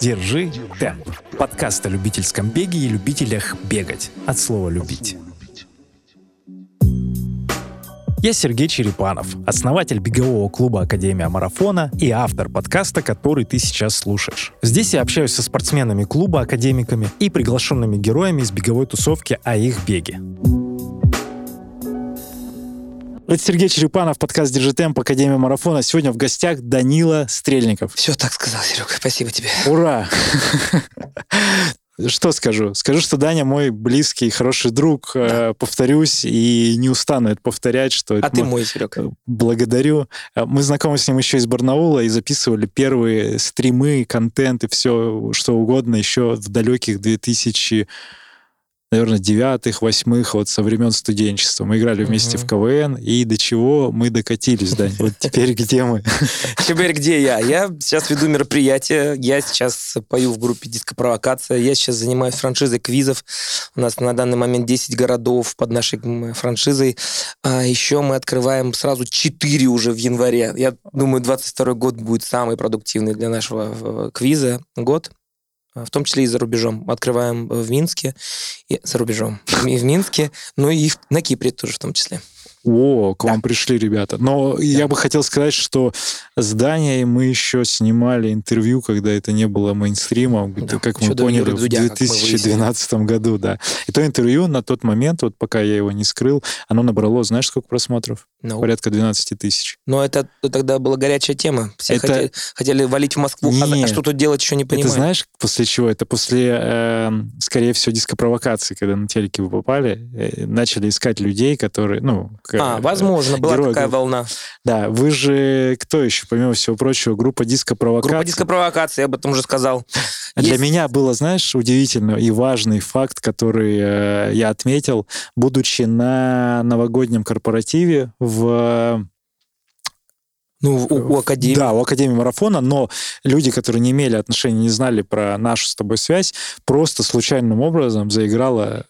Держи темп. Подкаст о любительском беге и любителях бегать. От слова «любить». Я Сергей Черепанов, основатель бегового клуба Академия Марафона и автор подкаста, который ты сейчас слушаешь. Здесь я общаюсь со спортсменами клуба, академиками и приглашенными героями из беговой тусовки о их беге. Это Сергей Черепанов, подкаст «Держи темп», Академия Марафона. Сегодня в гостях Данила Стрельников. Все так сказал, Серега. Спасибо тебе. Ура! Что скажу? Скажу, что Даня мой близкий, хороший друг. Да. Э, повторюсь и не устану это повторять, что... А ты мой, Серега. Э, благодарю. Э, мы знакомы с ним еще из Барнаула и записывали первые стримы, контент и все, что угодно еще в далеких 2000 наверное, девятых, восьмых, вот со времен студенчества. Мы играли вместе в КВН, и до чего мы докатились, да. Вот теперь где мы? Теперь где я? Я сейчас веду мероприятие, я сейчас пою в группе «Диско-провокация», я сейчас занимаюсь франшизой квизов. У нас на данный момент 10 городов под нашей франшизой. А еще мы открываем сразу 4 уже в январе. Я думаю, 22 год будет самый продуктивный для нашего э, квиза год в том числе и за рубежом. Открываем в Минске, и, за рубежом, и в Минске, ну и на Кипре тоже в том числе. О, к вам пришли ребята. Но да. я бы хотел сказать, что здание мы еще снимали интервью, когда это не было мейнстримом, да. как еще мы поняли, в 2012 году, да. И то интервью на тот момент, вот пока я его не скрыл, оно набрало, знаешь, сколько просмотров? No. Порядка 12 тысяч. Но это тогда была горячая тема. Все это... хотели, хотели валить в Москву, а Нет. а что тут делать еще не понимаю. Это знаешь, после чего? Это после, э, скорее всего, дископровокации, когда на телеке вы попали, э, начали искать людей, которые, ну, а, возможно, была герой, такая волна. Да, вы же кто еще, помимо всего прочего, группа диско-провокации. Группа диско-провокации, я об этом уже сказал. Для Есть... меня было, знаешь, удивительно и важный факт, который э, я отметил, будучи на новогоднем корпоративе в ну, у, у Академии. Да, у Академии марафона, но люди, которые не имели отношения, не знали про нашу с тобой связь, просто случайным образом заиграла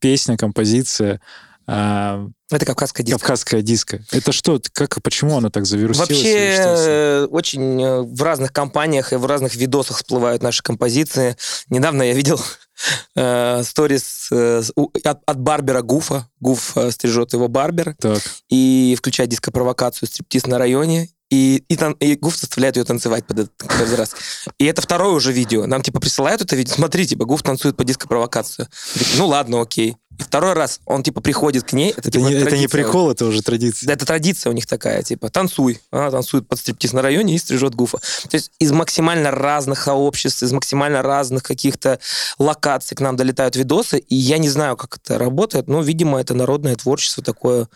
песня, композиция а, это кавказская диско. Кавказская диско. Это что? Как, почему она так завирусилась? Вообще очень э, в разных компаниях и в разных видосах всплывают наши композиции. Недавно я видел э, сторис э, от, от Барбера Гуфа. Гуф э, стрижет его Барбер. Так. И включает диско-провокацию «Стриптиз на районе». И, и, тан, и Гуф заставляет ее танцевать под этот каждый раз. И это второе уже видео. Нам, типа, присылают это видео. Смотри, типа, Гуф танцует по диско-провокацию. Ну, ладно, окей. И второй раз он, типа, приходит к ней. Это, это, типа, не, это не прикол, это уже традиция. Да, это традиция у них такая, типа, танцуй. Она танцует под стриптиз на районе и стрижет Гуфа. То есть из максимально разных сообществ, из максимально разных каких-то локаций к нам долетают видосы, и я не знаю, как это работает, но, видимо, это народное творчество такое.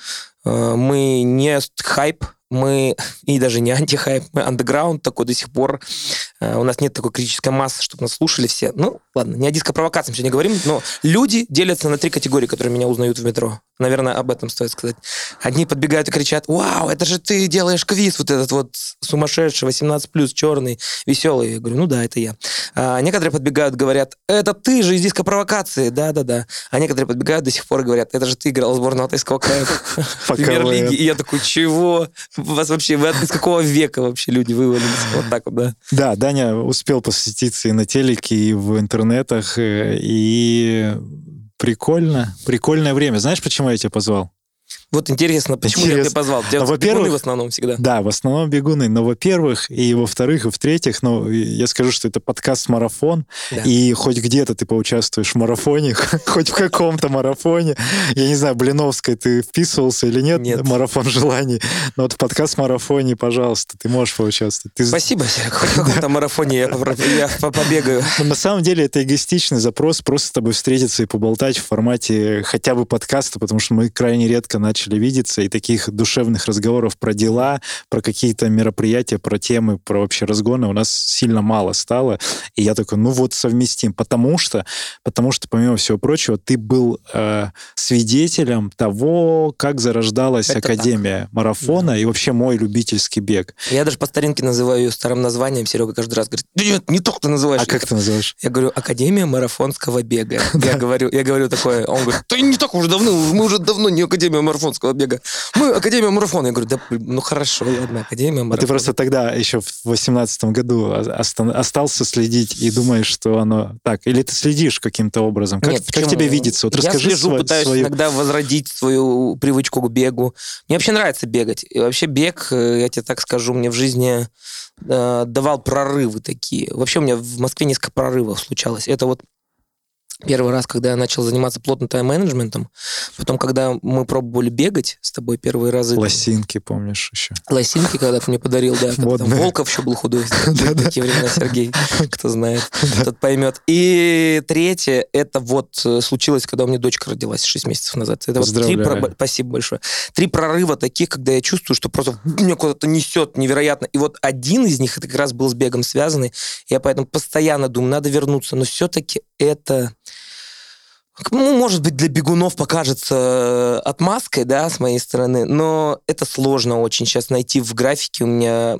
Э, мы не хайп, мы и даже не антихайп, мы андеграунд такой до сих пор. Э, у нас нет такой критической массы, чтобы нас слушали все. Ну, ладно, не о диско-провокациях сегодня говорим, но люди делятся на три категории, которые меня узнают в метро. Наверное, об этом стоит сказать. Одни подбегают и кричат, вау, это же ты делаешь квиз, вот этот вот сумасшедший, 18+, черный, веселый. Я говорю, ну да, это я. А некоторые подбегают, говорят, это ты же из диско-провокации, да-да-да. А некоторые подбегают до сих пор и говорят, это же ты играл в сборную Алтайского края премьер-лиги. И я такой, чего? У вас вообще, вы из какого века вообще люди вывалились? Вот так вот, да. Да, Даня успел посвятиться и на телеке, и в интернетах, э, и прикольно. Прикольное время. Знаешь, почему я тебя позвал? Вот интересно, почему Интересно. я тебя позвал? Тебя во-первых, в основном всегда. Да, в основном бегуны. Но, во-первых, и во-вторых, и в-третьих, ну, я скажу, что это подкаст-марафон, да. и хоть где-то ты поучаствуешь в марафоне, хоть в каком-то марафоне. Я не знаю, Блиновской ты вписывался или нет, нет. марафон желаний, но вот в подкаст-марафоне, пожалуйста, ты можешь поучаствовать. Ты... Спасибо, Серег. Хоть в каком-то марафоне я, побегаю. На самом деле это эгоистичный запрос, просто с тобой встретиться и поболтать в формате хотя бы подкаста, потому что мы крайне редко начали начали видеться, и таких душевных разговоров про дела, про какие-то мероприятия, про темы, про вообще разгоны у нас сильно мало стало. И я такой, ну вот совместим, потому что, потому что помимо всего прочего, ты был э, свидетелем того, как зарождалась Это Академия так. марафона да. и вообще мой любительский бег. Я даже по старинке называю ее старым названием. Серега каждый раз говорит, нет, не так ты называешь. А как ты называешь? Я говорю, Академия марафонского бега. Я говорю, я говорю такое, он говорит, да не так уже давно, мы уже давно не Академия марафонского марафонского бега. Мы Академия марафона. Я говорю, да, ну хорошо, ладно, Академия марафона. А ты просто тогда, еще в 18 году, остался следить и думаешь, что оно так? Или ты следишь каким-то образом? Как, Нет, как тебе видится? Вот я расскажи слежу, свой, пытаюсь свою... иногда возродить свою привычку к бегу. Мне вообще нравится бегать. И вообще бег, э, я тебе так скажу, мне в жизни э, давал прорывы такие. Вообще у меня в Москве несколько прорывов случалось. Это вот Первый раз, когда я начал заниматься плотно тайм-менеджментом, потом, когда мы пробовали бегать с тобой первые разы. Лосинки, помнишь еще? Лосинки, когда ты мне подарил, да. Там Волков еще был худой. Такие времена, Сергей, кто знает, тот поймет. И третье, это вот э, случилось, когда у меня дочка родилась 6 месяцев назад. Это вот три, спасибо большое. Три прорыва таких, когда я чувствую, что просто меня куда-то несет невероятно. И вот один из них, это как раз был с бегом связанный. Я поэтому постоянно думаю, надо вернуться. Но все-таки это ну, может быть, для бегунов покажется э, отмазкой, да, с моей стороны, но это сложно очень сейчас найти в графике у меня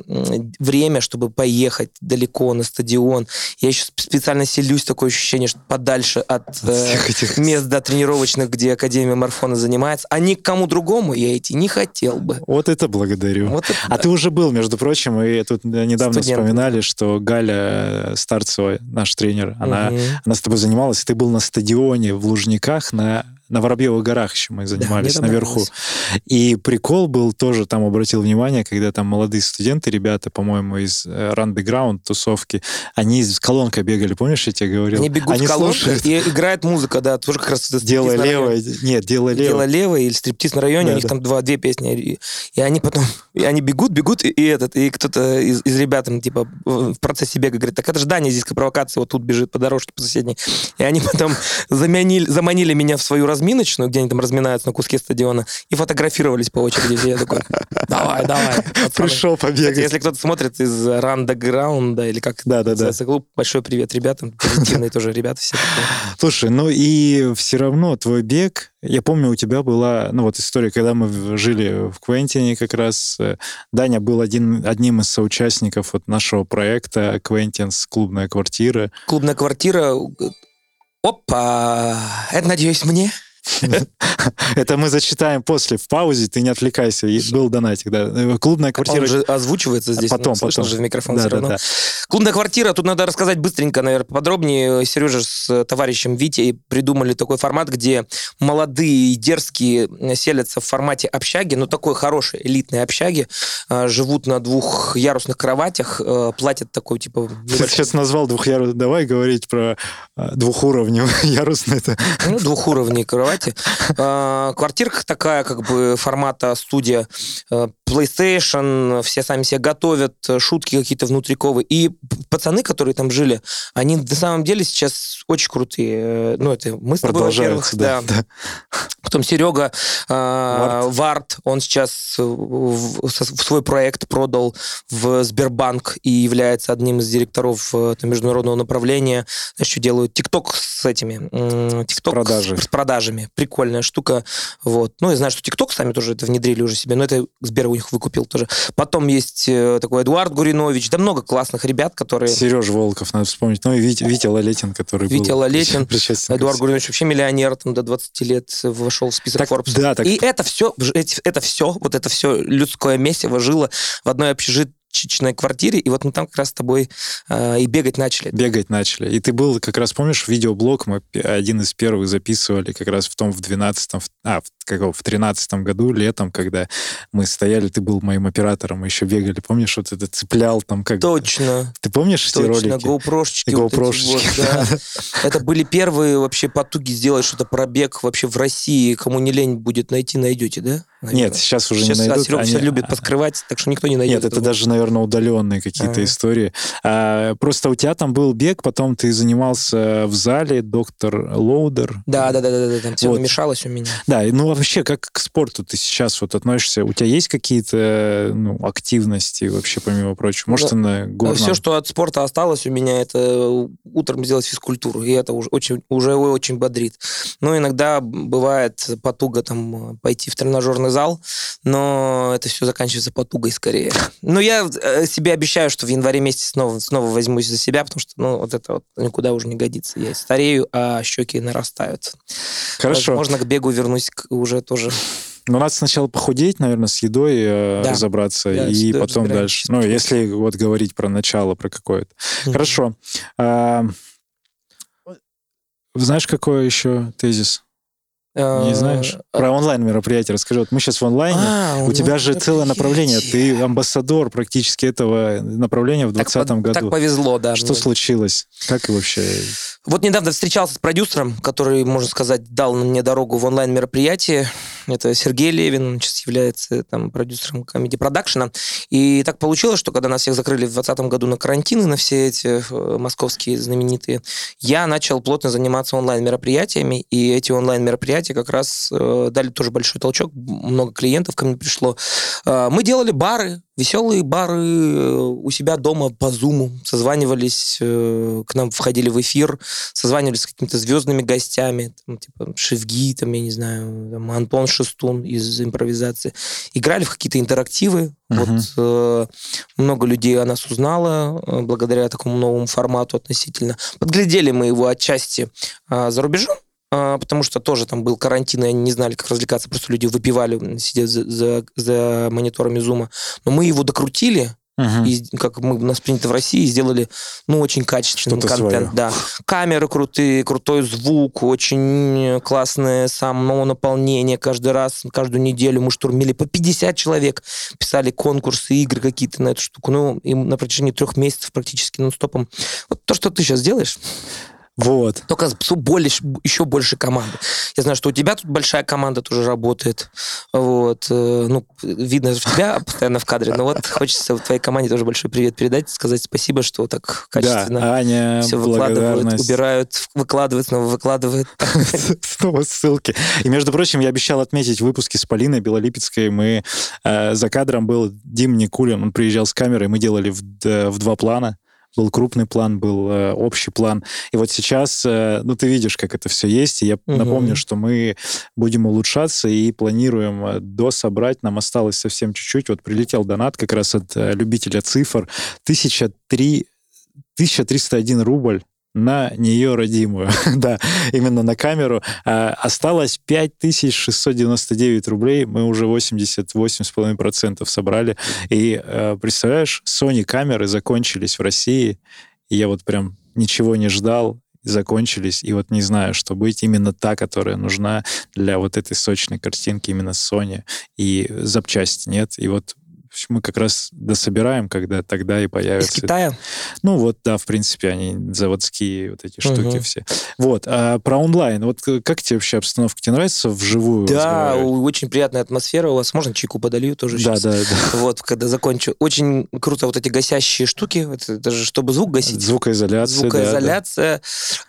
время, чтобы поехать далеко на стадион. Я еще специально селюсь, такое ощущение, что подальше от, от э, этих... мест да, тренировочных, где Академия Марфона занимается, а ни к кому другому я идти не хотел бы. Вот это благодарю. Вот это, а да. ты уже был, между прочим, и тут недавно Студент. вспоминали, что Галя Старцева, наш тренер, она, угу. она с тобой занималась, и ты был на стадионе в Лужниках на на Воробьевых горах еще мы занимались да, наверху. И прикол был тоже, там обратил внимание, когда там молодые студенты, ребята, по-моему, из рандеграунд тусовки, они с колонкой бегали, помнишь, я тебе говорил? Они бегут они в колонкой, и играет музыка, да, тоже как раз это Дело лево, нет, дело лево. Дело лево или стриптиз на районе, да, у них да. там два, две песни, и, и они потом, и они бегут, бегут, и, и этот, и кто-то из, из ребят, типа, в процессе бега говорит, так это же Даня здесь провокация, вот тут бежит по дорожке по соседней. И они потом заманили, заманили меня в свою разминочную, где они там разминаются на куске стадиона, и фотографировались по очереди. Я такой, давай, давай. Пришел побегать. Если кто-то смотрит из Рандаграунда, или как да, да, да. клуб, большой привет ребятам, позитивные тоже ребята все. Слушай, ну и все равно твой бег, я помню, у тебя была, ну вот история, когда мы жили в Квентине как раз, э, Даня был один, одним из соучастников вот нашего проекта Квентинс «Клубная квартира». «Клубная квартира», опа, это, надеюсь, мне? Это мы зачитаем после, в паузе, ты не отвлекайся. Был донатик, да. Клубная квартира... Он же озвучивается здесь. Потом, ну, потом. же в микрофон все равно. Клубная квартира, тут надо рассказать быстренько, наверное, подробнее. Сережа с товарищем Витей придумали такой формат, где молодые и дерзкие селятся в формате общаги, ну, такой хорошей элитной общаги, а, живут на двухъярусных кроватях, э, платят такой, типа... Ты сейчас назвал двухъярусный, давай говорить про а, двухуровневый ярусный. Ну, двухуровневый кровать кровати. А, квартирка такая, как бы, формата студия. Э, PlayStation, все сами себе готовят, шутки какие-то внутриковые. И пацаны, которые там жили, они на самом деле сейчас очень крутые. Э, ну, это мы с тобой, во-первых. Да, да. Потом Серега э, Варт. Он сейчас в, в свой проект продал в Сбербанк и является одним из директоров там, международного направления. Еще делают ТикТок с этими... С, с продажами. Прикольная штука. Вот. Ну, я знаю, что ТикТок сами тоже это внедрили уже себе, но это Сбер у них выкупил тоже. Потом есть э, такой Эдуард Гуринович, да много классных ребят, которые... Сережа Волков, надо вспомнить. Ну и Витя, Витя Лалетин, который Витя был... Лалетин. Эдуард Гуринович вообще миллионер, там до 20 лет вошел в список так, Forbes. Да, так... И это все, это все, вот это все людское месиво жило в одной общежитии чичной квартире, и вот мы там как раз с тобой э, и бегать начали. Бегать начали. И ты был, как раз помнишь, видеоблог мы один из первых записывали как раз в том, в 12-м, а, в, как, в 13-м году, летом, когда мы стояли, ты был моим оператором, мы еще бегали, помнишь, вот это цеплял там как... Точно. Ты помнишь Точно, эти ролики? GoPro-шечки. GoPro-шечки. Вот да. Это были первые вообще потуги сделать что-то пробег вообще в России. Кому не лень будет найти, найдете, да? Наверное. Нет, сейчас уже сейчас, не найдут. Серега Они... все любит поскрывать, так что никто не найдет. Нет, это даже, наверное, удаленные какие-то А-а-а. истории. А, просто у тебя там был бег, потом ты занимался в зале, доктор Лоудер. Да, да, да, да, да, там все вот. намешалось у меня. Да, ну вообще, как к спорту ты сейчас вот относишься? У тебя есть какие-то ну, активности вообще, помимо прочего? Может, да. на горном? Все, что от спорта осталось у меня, это утром сделать физкультуру, и это уже очень, уже очень бодрит. Но иногда бывает потуга там пойти в тренажерный зал, но это все заканчивается потугой скорее. Но я э, себе обещаю, что в январе месяце снова, снова возьмусь за себя, потому что ну, вот это вот никуда уже не годится. Я старею, а щеки нарастают. Хорошо. Возможно, к бегу вернусь уже тоже Но надо сначала похудеть, наверное, с едой э, Да. разобраться, Да, и потом дальше. Ну, если вот говорить про начало, про какое-то. Мгм. Хорошо. А, знаешь, какой еще тезис? Не Э, знаешь? а- Про онлайн-мероприятие расскажи. Вот мы сейчас в онлайне. А, У тебя же целое направление. Ты амбассадор практически этого направления в Так 2020 по- Так году. повезло, да. Что мне. случилось? Как и вообще? Вот недавно встречался с продюсером, который, можно сказать, дал мне дорогу в онлайн-мероприятие. Это Сергей Левин, он сейчас является там, продюсером комедии продакшена. И так получилось, что когда нас всех закрыли в 2020 году на карантин, и на все эти э, московские знаменитые, я начал плотно заниматься онлайн-мероприятиями, и эти онлайн-мероприятия как раз э, дали тоже большой толчок, много клиентов ко мне пришло. Э, мы делали бары, веселые бары э, у себя дома по зуму, созванивались, э, к нам входили в эфир, созванивались с какими-то звездными гостями, там, типа Шевги, там, я не знаю, там, Антон Шестун из импровизации. Играли в какие-то интерактивы. Мгм. Вот э, много людей о нас узнало благодаря такому новому формату относительно. Подглядели мы его отчасти э, за рубежом, потому что тоже там был карантин, и они не знали, как развлекаться, просто люди выпивали, сидя за, за, за мониторами зума. Но мы его докрутили, Мгм. и, как мы, у нас принято в России, сделали, ну, очень качественный Что-то контент. своё. Да. Камеры крутые, крутой звук, очень классное само наполнение каждый раз, каждую неделю мы штурмили по 50 человек, писали конкурсы, игры какие-то на эту штуку. Ну, и на протяжении трех месяцев практически нон-стопом. Вот то, что ты сейчас делаешь, Вот. только больше, еще больше команды. Я знаю, что у тебя тут большая команда тоже работает. Вот. э, Ну, видно, что тебя постоянно в кадре. Но вот хочется твоей команде тоже большой привет передать, сказать спасибо, что так качественно Да, Аня, все выкладывают, убирают, выкладывают, снова выкладывают. Снова ссылки. И, между прочим, я обещал отметить выпуски с Полиной Белолипецкой. Мы э, за кадром был Дим Никулин, он приезжал с камерой, мы делали в, в два плана. Был крупный план, был э, общий план. И вот сейчас, э, ну, ты видишь, как это все есть. И я Мгм. напомню, что мы будем улучшаться и планируем э, дособрать. Нам осталось совсем чуть-чуть. Вот прилетел донат как раз от э, любителя цифр. 1003 1301 рубль на нее родимую. да, именно на камеру. А, осталось 5699 рублей. Мы уже 88,5% собрали. И э, представляешь, Sony камеры закончились в России. И я вот прям ничего не ждал. Закончились, и вот не знаю, что быть. Именно та, которая нужна для вот этой сочной картинки, именно Sony. И запчасти нет. И вот мы как раз дособираем, когда тогда и Из появится Китая. ну вот, да, в принципе, они заводские вот эти штуки Мгм. все. Вот, а про онлайн, вот к- как тебе вообще обстановка? Тебе нравится вживую Да, очень приятная атмосфера у вас. Можно чайку подолью тоже Да, сейчас? да, да. Вот, когда закончу. Очень круто вот эти гасящие штуки. Это, это же чтобы звук гасить. Звукоизоляция, да, да. Звукоизоляция.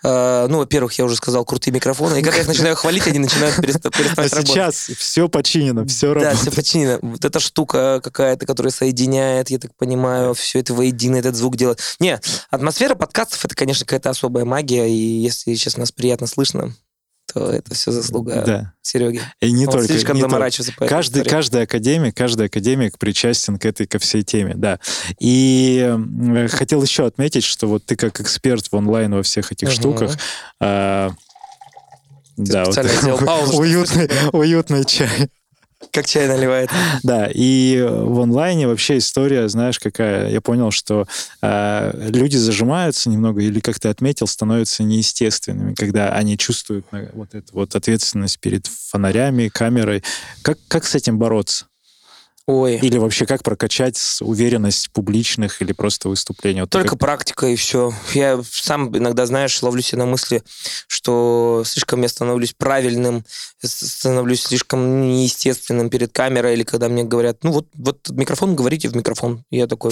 Э, ну, во-первых, я уже сказал, крутые микрофоны. И когда я их начинаю хвалить, они начинают переста- А работать. сейчас все починено, все Да, работает. все починено. Вот эта штука какая-то, которая соединяет, я так понимаю, все это воедино, этот звук делает. Не, атмосфера подкастов, это, конечно, какая-то особая магия, и если сейчас нас приятно слышно, то это все заслуга Да. Сереги. И не Он только. слишком не только. заморачивается по этой Каждый, истории. каждый академик, каждый академик причастен к этой, ко всей теме, да. И э, хотел еще отметить, что вот ты как эксперт в онлайн во всех этих Мгм. штуках, а, да, вот паузу, уютный, уютный чай. Как чай наливает. Да, и в онлайне вообще история, знаешь, какая? Я понял, что э, люди зажимаются немного, или, как ты отметил, становятся неестественными, когда они чувствуют э, вот эту вот ответственность перед фонарями, камерой. Как, как с этим бороться? Ой, Или вообще как прокачать уверенность публичных или просто выступлений? Вот Только как- практика и все. Я сам иногда, знаешь, ловлю себя на мысли, что слишком я становлюсь правильным, становлюсь слишком неестественным перед камерой, или когда мне говорят, ну вот, вот микрофон, говорите в микрофон. Я такой,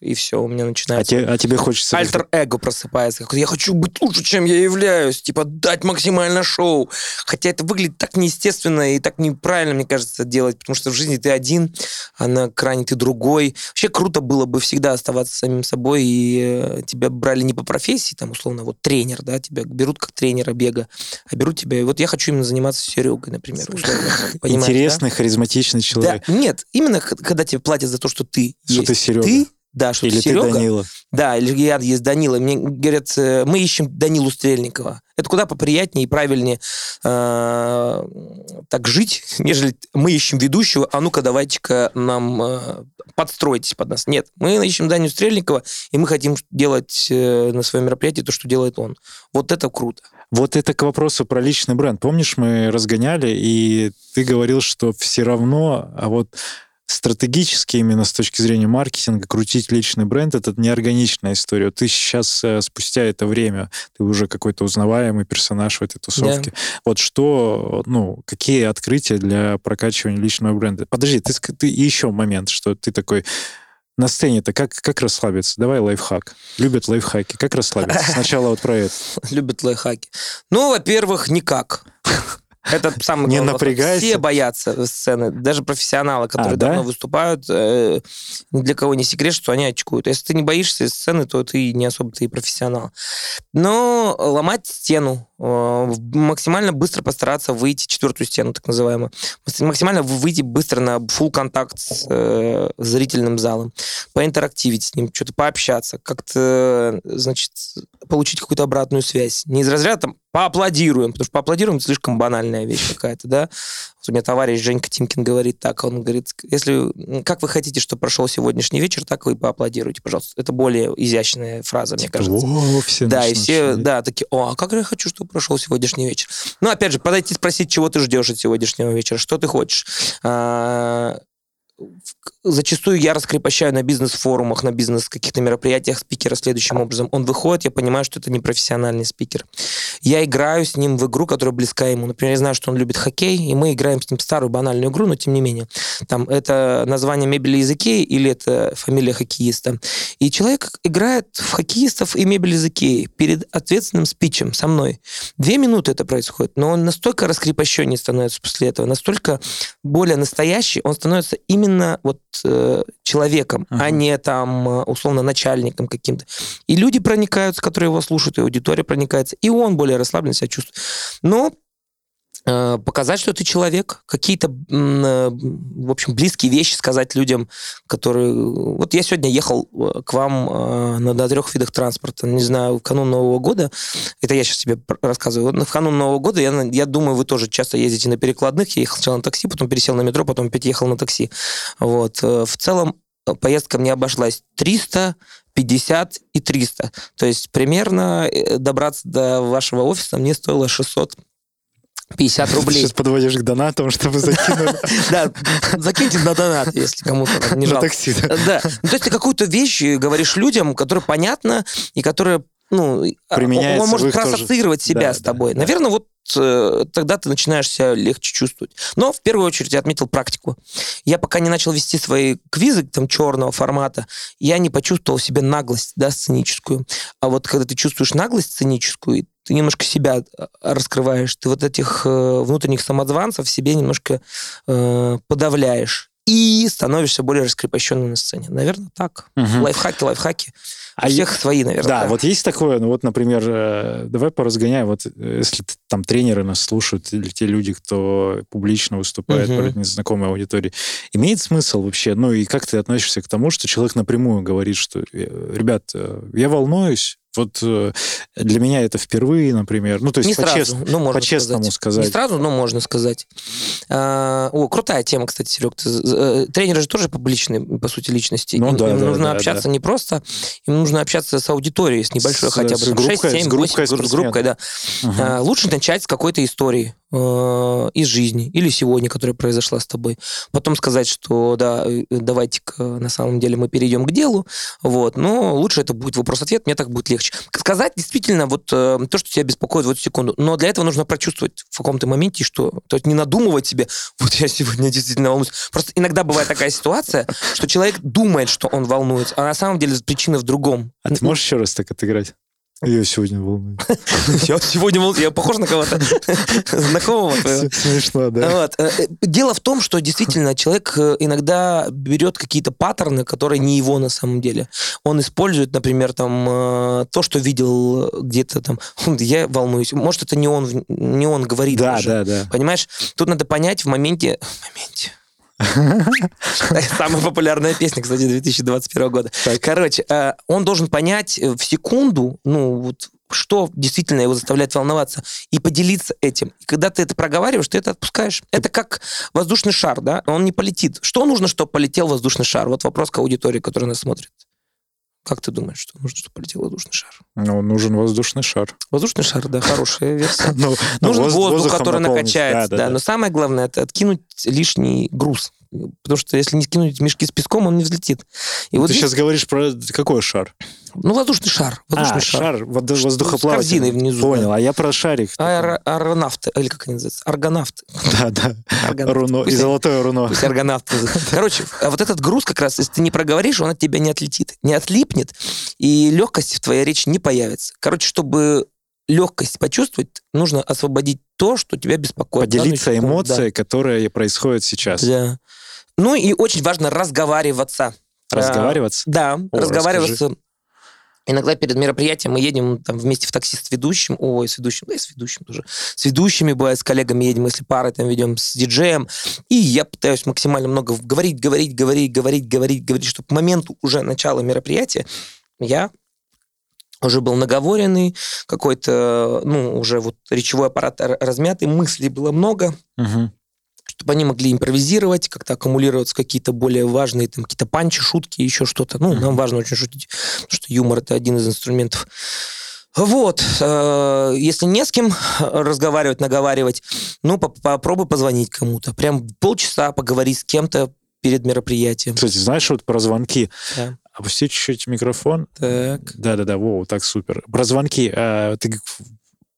и все, у меня а, начинается... те- а тебе хочется... Альтер-эго просыпается. Я хочу быть лучше, чем я являюсь. Типа, дать максимально шоу. Хотя это выглядит так неестественно и так неправильно, мне кажется, делать. Потому что в жизни ты один, а на экране ты другой. Вообще круто было бы всегда оставаться самим собой, и э, тебя брали не по профессии, там, условно, вот тренер, да, тебя берут как тренера бега, а берут тебя... И вот я хочу именно заниматься Серегой, например. да? Интересный, харизматичный человек. Да, нет, именно когда тебе платят за то, что ты Что есть. ты Серега. Ты да, что Или ты Серега. ты Данила. Да, или я есть Данила. Мне говорят, э, мы ищем Данилу Стрельникова. Это куда поприятнее и правильнее э, так жить, нежели мы ищем ведущего, а ну-ка давайте-ка нам э, подстройтесь под нас. Нет, мы ищем Даню Стрельникова, и мы хотим делать э, на своем мероприятии то, что делает он. Вот это круто. Вот это к вопросу про личный бренд. Помнишь, мы разгоняли, и ты говорил, что все равно, а вот стратегически именно с точки зрения маркетинга крутить личный бренд это неорганичная история. Ты сейчас э, спустя это время ты уже какой-то узнаваемый персонаж в этой тусовке. Yeah. Вот что, ну, какие открытия для прокачивания личного бренда? Подожди, ты, ты еще момент, что ты такой на сцене-то как, как расслабиться? Давай лайфхак. Любят лайфхаки. Как расслабиться? Сначала вот про это. Любят лайфхаки. Ну, во-первых, никак. Это самое Не напрягайся. Все боятся сцены, даже профессионалы, которые а, давно да? выступают. Э, ни для кого не секрет, что они очкуют. Если ты не боишься сцены, то ты не особо ты и профессионал. Но ломать стену, максимально быстро постараться выйти, четвертую стену, так называемую, максимально выйти быстро на full контакт с э, зрительным залом, поинтерактивить с ним, что-то пообщаться, как-то, значит, получить какую-то обратную связь. Не из разряда там поаплодируем, потому что поаплодируем это слишком банальная вещь какая-то, да. У меня товарищ Женька Тимкин говорит так, он говорит, если, как вы хотите, чтобы прошел сегодняшний вечер, так вы поаплодируйте, пожалуйста. Это более изящная фраза, мне типа, кажется. О, все да, и все, да, такие, о, а как я хочу, чтобы прошел сегодняшний вечер. Ну, опять же, подойти спросить, чего ты ждешь от сегодняшнего вечера, что ты хочешь. А, зачастую я раскрепощаю на бизнес-форумах, на бизнес каких-то мероприятиях спикера следующим образом. Он выходит, я понимаю, что это не профессиональный спикер. Я играю с ним в игру, которая близка ему. Например, я знаю, что он любит хоккей, и мы играем с ним старую банальную игру, но тем не менее. Там это название мебели языки или это фамилия хоккеиста. И человек играет в хоккеистов и мебель языки перед ответственным спичем со мной. Две минуты это происходит, но он настолько раскрепощеннее становится после этого, настолько более настоящий, он становится именно вот э, человеком, uh-huh. а не там э, условно начальником каким-то. И люди проникаются, которые его слушают, и аудитория проникается, и он более расслабленно себя чувствует. Но показать, что ты человек, какие-то, э, в общем, близкие вещи сказать людям, которые... Вот я сегодня ехал э, к вам на, на трех видах транспорта, не знаю, в канун Нового года, это я сейчас тебе рассказываю, в канун Нового года, я, я думаю, вы тоже часто ездите на перекладных, я ехал сначала на такси, потом пересел на метро, потом опять ехал на такси. Вот. В целом поездка мне обошлась 300 50 и 300. То есть примерно добраться до вашего офиса мне стоило 600 50 рублей. Сейчас подводишь к донатам, чтобы закинуть. Да, закиньте на донат, если кому-то не жалко. такси, да. Да. То есть ты какую-то вещь говоришь людям, которая понятна и которая ну, он может проассоциировать себя с тобой. Наверное, вот э, тогда ты начинаешь себя легче чувствовать. Но в первую очередь я отметил практику. Я пока не начал вести свои квизы там черного формата, я не почувствовал в себе наглость, да, сценическую. А вот когда ты чувствуешь наглость сценическую, ты немножко себя э, раскрываешь, ты вот этих э, внутренних самозванцев себе немножко э, подавляешь и становишься более раскрепощенным на сцене. Наверное, так. Угу. Лайфхаки, лайфхаки. А всех свои, наверное. Да, да, вот есть такое, ну вот, например, э, давай поразгоняем, вот если там тренеры нас слушают, или те люди, кто публично выступает угу. перед незнакомой аудиторией, имеет смысл вообще, ну и как ты относишься к тому, что человек напрямую говорит, что, ребят, я волнуюсь, вот э, для меня это впервые, например. Ну, то есть не сразу, ну, можно по-честному сказать. сказать. Не сразу, но можно сказать. А, о, крутая тема, кстати, Серег. Ты, э, тренеры же тоже публичные, по сути, личности. Ну, им, да, им да, нужно да, общаться да. не просто, им нужно общаться с аудиторией, с небольшой с, хотя бы. С группкой, 6, 7, с группкой, 8, с группкой, да. Угу. А, лучше начать с какой-то истории из жизни или сегодня, которая произошла с тобой. Потом сказать, что да, э, давайте-ка на самом деле мы перейдем к делу, вот, но лучше это будет вопрос-ответ, мне так будет легче. Сказать действительно вот э, то, что тебя беспокоит в эту секунду, но для этого нужно прочувствовать в каком-то моменте, что, то есть не надумывать себе, вот я сегодня действительно волнуюсь. Просто иногда бывает такая ситуация, что человек думает, что он волнуется, а на самом деле причина в другом. А ты можешь еще раз так отыграть? Я сегодня волнуюсь. Я сегодня волнуюсь. Я похож на кого-то знакомого? Смешно, да. Э, э, дело в том, что действительно человек э, иногда берет какие-то паттерны, которые не его на самом деле. Он использует, например, там то, что видел где-то там. Я волнуюсь. Может, это не он, не он говорит. Да, даже. да, да. Понимаешь? Тут надо понять в моменте... В моменте Самая популярная песня, кстати, 2021 года. Короче, э, он должен понять в секунду, ну, вот что действительно его заставляет волноваться, и поделиться этим. И когда ты это проговариваешь, ты это отпускаешь. Это как воздушный шар, да? Он не полетит. Что нужно, чтобы полетел воздушный шар? Вот вопрос к аудитории, которая нас смотрит. Как ты думаешь, что нужно, чтобы полетел воздушный шар? Ну, нужен воздушный шар. Воздушный шар, да, хорошая версия. Ну, нужен воздух, который накачается, да. Но самое главное, это откинуть лишний груз. Потому что если не скинуть мешки с песком, он не взлетит. И вот Ты сейчас говоришь про какой шар? Ну, воздушный шар. Воздушный а, шар, шар воздухоплавательный. С внизу. Понял, да. а я про шарик. Аэро, аэронавты, или как они называются? Аргонавты. Да, да. Руно, и золотое руно. Пусть аргонавты. Короче, а вот этот груз как раз, если ты не проговоришь, он от тебя не отлетит, не отлипнет, и легкости в твоей речи не появится. Короче, чтобы легкость почувствовать, нужно освободить то, что тебя беспокоит. Поделиться эмоцией, да. которые происходят сейчас. Да. Ну и очень важно разговариваться. Разговариваться? А, да, О, разговариваться. Расскажи. Иногда перед мероприятием мы едем там вместе в такси с ведущим, ой, с ведущим, да и с ведущим тоже. С ведущими, бывает, с коллегами едем, если пары там ведем, с диджеем. И я пытаюсь максимально много говорить, говорить, говорить, говорить, говорить, говорить, чтобы к моменту уже начала мероприятия я уже был наговоренный, какой-то, ну, уже вот речевой аппарат размятый, мыслей было много. Угу чтобы они могли импровизировать, как-то аккумулироваться какие-то более важные, там, какие-то панчи, шутки, еще что-то. Ну, нам важно очень шутить, потому что юмор — это один из инструментов. Вот, э, если не с кем разговаривать, наговаривать, ну, попробуй позвонить кому-то. Прям полчаса поговори с кем-то перед мероприятием. Кстати, знаешь, вот про звонки. Да. Опусти чуть-чуть микрофон. Так. Да-да-да, воу, так супер. Про звонки. А, ты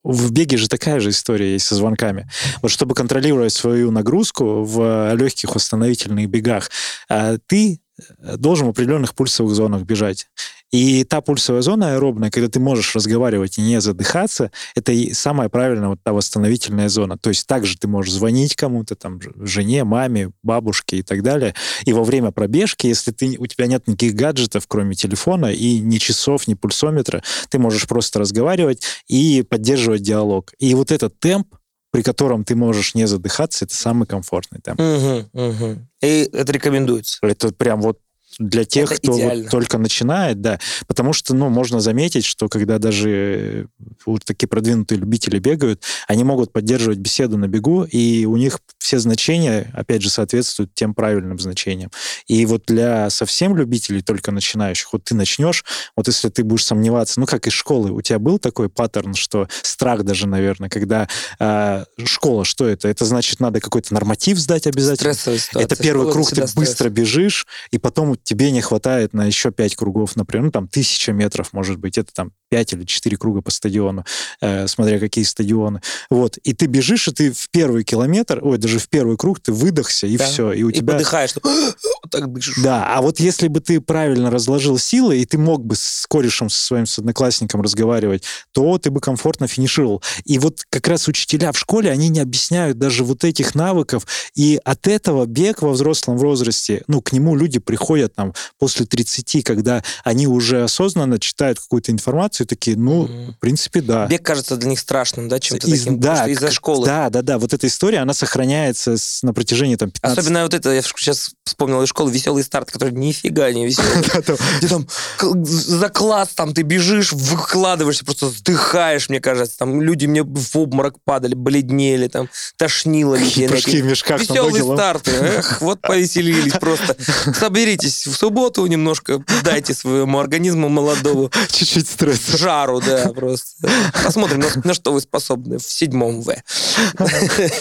в беге же такая же история есть со звонками. Вот чтобы контролировать свою нагрузку в легких восстановительных бегах, а, ты должен в определенных пульсовых зонах бежать. И та пульсовая зона аэробная, когда ты можешь разговаривать и не задыхаться, это и самая правильная вот та восстановительная зона. То есть также ты можешь звонить кому-то, там, жене, маме, бабушке и так далее. И во время пробежки, если ты, у тебя нет никаких гаджетов, кроме телефона, и ни часов, ни пульсометра, ты можешь просто разговаривать и поддерживать диалог. И вот этот темп, при котором ты можешь не задыхаться, это самый комфортный темп. Угу, угу. И это рекомендуется. Это прям вот для тех, Это кто вот только начинает, да. Потому что, ну, можно заметить, что когда даже э, вот такие продвинутые любители бегают, они могут поддерживать беседу на бегу, и у них все значения, опять же, соответствуют тем правильным значениям. И вот для совсем любителей, только начинающих, вот ты начнешь, вот если ты будешь сомневаться, ну, как из школы, у тебя был такой паттерн, что страх даже, наверное, когда э, школа, что это? Это значит, надо какой-то норматив сдать обязательно. Это первый круг, ты быстро бежишь, и потом тебе не хватает на еще пять кругов, например, ну, там, тысяча метров, может быть, это там пять или четыре круга по стадиону, э, смотря какие стадионы. Вот, и ты бежишь, и ты в первый километр, ой, даже в первый круг ты выдохся, и да. все. И у и тебя... подыхаешь, так дышишь. Да, а вот если бы ты правильно разложил силы, и ты мог бы с корешем, со своим с одноклассником разговаривать, то ты бы комфортно финишировал. И вот как раз учителя в школе, они не объясняют даже вот этих навыков, и от этого бег во взрослом возрасте, ну, к нему люди приходят там после 30, когда они уже осознанно читают какую-то информацию, такие, ну, mm-hmm. в принципе, да. Бег кажется для них страшным, да, чем-то Из, таким, да, из-за школы. Да, да, да, вот эта история, она сохраняется с, на протяжении там 15... Особенно вот это, я сейчас вспомнил из школы «Веселый старт», который нифига не веселый. Где там за класс там ты бежишь, выкладываешься, просто вздыхаешь, мне кажется. Там люди мне в обморок падали, бледнели, там тошнило. Прыжки в мешках Веселый старт. Эх, вот повеселились просто. Соберитесь в субботу немножко, дайте своему организму молодому чуть-чуть стресса. Жару, да, просто. Посмотрим, на, что вы способны в седьмом В.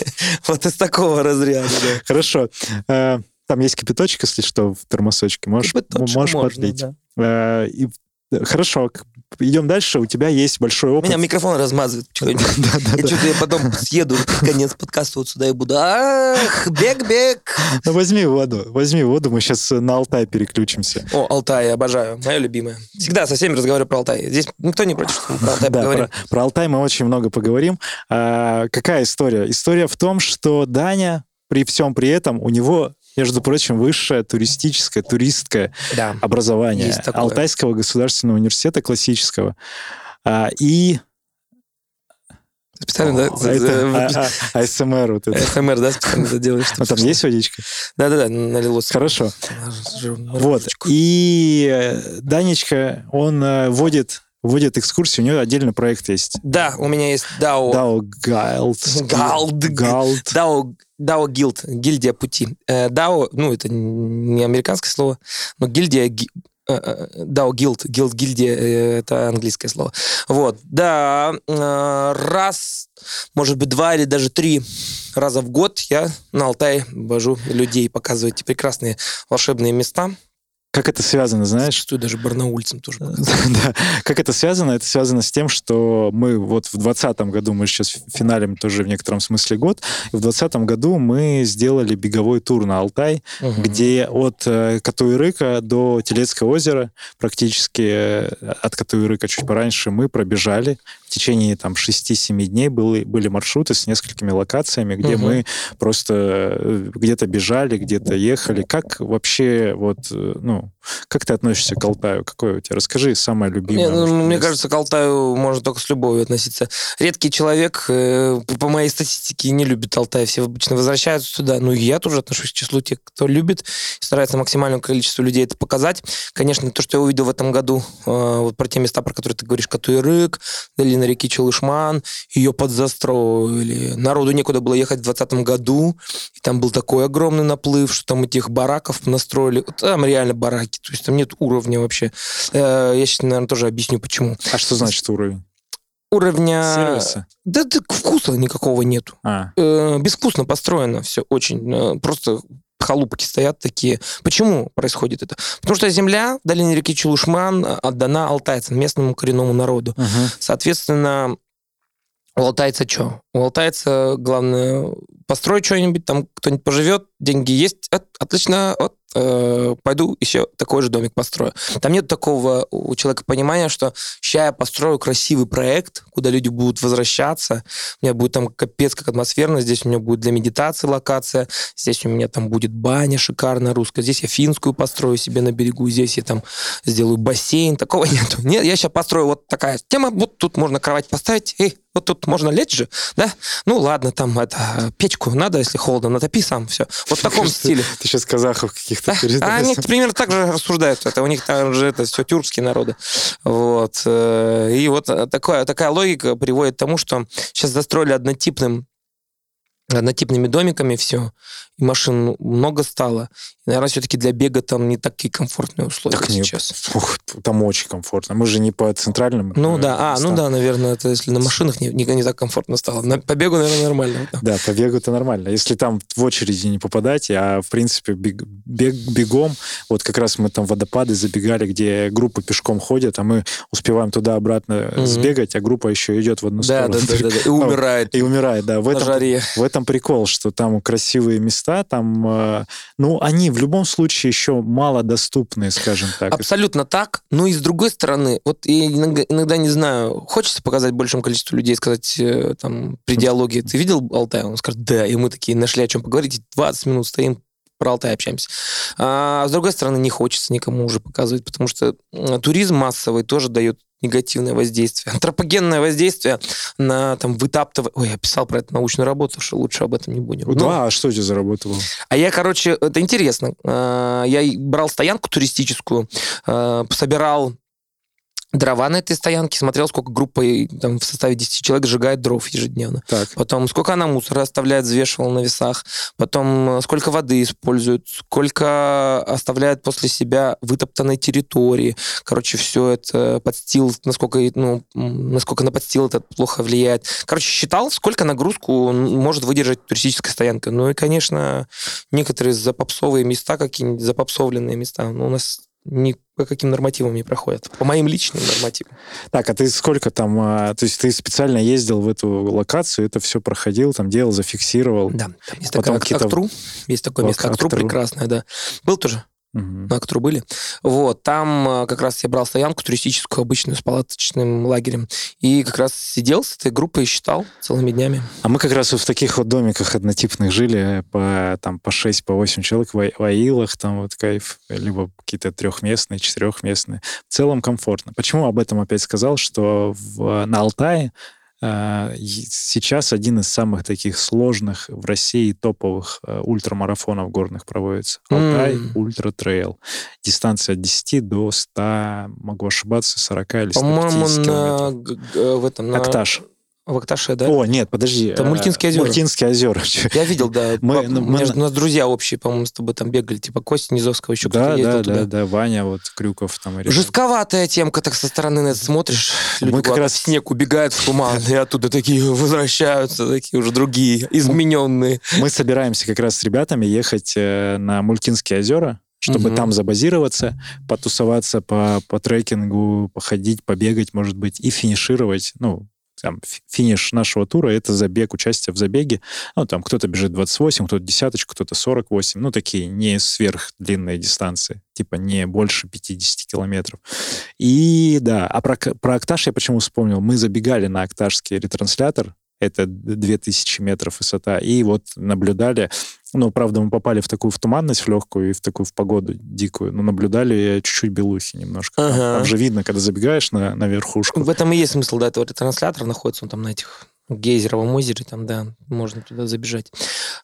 Вот из такого разряда. Хорошо. Э, там есть кипяточек, если что, в термосочке. Можешь, можешь подлить. Э, хорошо, идем дальше. У тебя есть большой опыт. Меня микрофон размазывает. Я что-то я потом съеду конец подкаста вот сюда и буду. Ах, бег-бег. Ну, возьми воду. Возьми воду, мы сейчас на Алтай переключимся. О, Алтай, я обожаю. Моя любимая. Всегда со всеми разговариваю про Алтай. Здесь никто не против, что про Алтай да, поговорим. Про, про Алтай мы очень много поговорим. А, какая история? История в том, что Даня при всем при этом у него между прочим, высшее туристическое, туристское да, образование Алтайского государственного университета классического. А, и Специально, да? А это АСМР вот это. АСМР, да, специально это делаешь. А там есть водичка? Да-да-да, налилось. Хорошо. Вот. И э, Данечка, он э, водит вводит экскурсии, у него отдельный проект есть. Да, у меня есть DAO... DAO Guild. Guild. Guild. DAO, DAO Guild, гильдия пути. DAO, ну, это не американское слово, но гильдия DAO Guild, Guild, гильдия, это английское слово. Вот, да, раз, может быть, два или даже три раза в год я на Алтае вожу людей, показываю эти прекрасные волшебные места, как это связано, знаешь? Что даже барнаульцам тоже Да. Как это связано? Это связано с тем, что мы вот в 2020 году, мы сейчас финалим тоже в некотором смысле год, и в 2020 году мы сделали беговой тур на Алтай, угу. где от э, Катуирыка до Телецкого озера, практически э, от Катуирыка чуть пораньше, мы пробежали. В течение там 6-7 дней были, были маршруты с несколькими локациями, где угу. мы просто э, где-то бежали, где-то ехали. Как вообще вот, ну, как ты относишься к Алтаю? Какое у тебя? Расскажи самое любимое. Не, ну, мне кажется, к Алтаю можно только с любовью относиться. Редкий человек, э, по моей статистике, не любит Алтай. Все обычно возвращаются сюда. Ну, и я тоже отношусь к числу тех, кто любит. Старается максимальному количеству людей это показать. Конечно, то, что я увидел в этом году, э, вот про те места, про которые ты говоришь, Катуирык, долина реки Челышман, ее подзастроили. Народу некуда было ехать в 2020 году. И там был такой огромный наплыв, что там этих бараков настроили. Там реально барак бараки. То есть там нет уровня вообще. Э, я сейчас, наверное, тоже объясню, почему. А что значит уровень? Уровня... Сервиса? Да, да вкуса никакого нету. А. Э, безвкусно построено все очень. Э, просто халупки стоят такие. Почему происходит это? Потому что земля в долине реки Чулушман отдана алтайцам, местному коренному народу. Угу. Соответственно, у алтайца что? У алтайца главное построить что-нибудь, там кто-нибудь поживет, деньги есть, отлично, вот, э, пойду еще такой же домик построю. Там нет такого у человека понимания, что сейчас я построю красивый проект, куда люди будут возвращаться, у меня будет там капец как атмосферно, здесь у меня будет для медитации локация, здесь у меня там будет баня шикарная русская, здесь я финскую построю себе на берегу, здесь я там сделаю бассейн, такого нету. Нет, я сейчас построю вот такая тема, вот тут можно кровать поставить, эй, вот тут можно лечь же, да? Ну ладно, там это печку надо, если холодно, натопи сам, все. Вот в таком стиле. Ты сейчас казахов каких-то передаешь. А они примерно так же рассуждают. Это у них там же это все тюркские народы. Вот. Э, и вот такая, такая логика приводит к тому, что сейчас застроили однотипным однотипными домиками все, машин много стало. И, наверное, все-таки для бега там не такие комфортные условия так сейчас. Нет, ух, там очень комфортно. Мы же не по центральным. Ну да, а, ну да, наверное, это если на машинах не, не, не так комфортно стало. На, по бегу, наверное, нормально. Да, по бегу это нормально. Если там в очереди не попадать, а в принципе бег, бег, бегом, вот как раз мы там водопады забегали, где группы пешком ходят, а мы успеваем туда-обратно mm-hmm. сбегать, а группа еще идет в одну да, сторону. Да, да, да, да. И умирает. И умирает, да. В этом. В этом прикол, что там красивые места, там, э, ну, они в любом случае еще мало доступны, скажем так. Абсолютно так. Но и с другой стороны, вот я иногда, иногда не знаю, хочется показать большему количеству людей, сказать э, там при диалоге, ты видел Алтай? Он скажет, да. И мы такие нашли о чем поговорить, 20 минут стоим, про Алтай общаемся. А с другой стороны, не хочется никому уже показывать, потому что туризм массовый тоже дает негативное воздействие, антропогенное воздействие на там вытаптывание... Ой, я писал про это научную работу, что лучше об этом не будем. Да, Но... а что у тебя за работа была? А я, короче, это интересно. А, я брал стоянку туристическую, а, собирал дрова на этой стоянке, смотрел, сколько группа там, в составе 10 человек сжигает дров ежедневно. Так. Потом, сколько она мусора оставляет, взвешивал на весах. Потом, э, сколько воды использует, сколько оставляет после себя вытоптанной территории. Короче, все это подстил, насколько, ну, насколько на подстил это плохо влияет. Короче, считал, сколько нагрузку может выдержать туристическая стоянка. Ну и, конечно, некоторые запопсовые места, какие-нибудь запопсовленные места, ну, у нас ни по каким нормативам не проходят. По моим личным нормативам. Так, а ты сколько там... А, то есть ты специально ездил в эту локацию, это все проходил, там делал, зафиксировал? Да. Есть такая Актру. Есть такое место Актру прекрасное, да. Был тоже? Угу. на которую были. Вот, там э, как раз я брал стоянку туристическую, обычную, с палаточным лагерем, и как раз сидел с этой группой и считал целыми днями. А мы как раз в таких вот домиках однотипных жили, по, там, по 6, по 8 человек в, в Аилах, там вот кайф, либо какие-то трехместные, четырехместные. В целом комфортно. Почему об этом опять сказал, что в, на Алтае сейчас один из самых таких сложных в России топовых э, ультрамарафонов горных проводится. Алтай mm. Ultra Trail. Дистанция от 10 до 100, могу ошибаться, 40 или 150 По-моему, на, в этом, на... Акташ. В Акташе, да? О, нет, подожди. Это Мультинские озера. Мультинские озера. Я видел, да. Мы, мы, мы, у нас друзья общие, по-моему, с тобой там бегали, типа Костя Низовского еще да, кто-то ездил да, туда. Да, да, Ваня, вот Крюков там. И Жестковатая темка, так со стороны на это смотришь. Люди мы как раз снег убегают в туман, и оттуда такие возвращаются, такие уже другие, измененные. Мы собираемся как раз с ребятами ехать э, на Мультинские озера, чтобы угу. там забазироваться, потусоваться по, по трекингу, походить, побегать, может быть, и финишировать, ну, там, финиш нашего тура — это забег, участие в забеге. Ну, там кто-то бежит 28, кто-то десяточку, кто-то 48. Ну, такие не сверхдлинные дистанции, типа не больше 50 километров. И да, а про, про Акташ я почему вспомнил? Мы забегали на Акташский ретранслятор, это 2000 метров высота, и вот наблюдали ну, правда, мы попали в такую в туманность в легкую и в такую в погоду дикую. Но наблюдали чуть-чуть белухи немножко. Ага. Там, там же видно, когда забегаешь на, на верхушку. В этом и есть смысл, да, этого ретранслятора находится он там на этих Гейзеровом озере, там, да, можно туда забежать.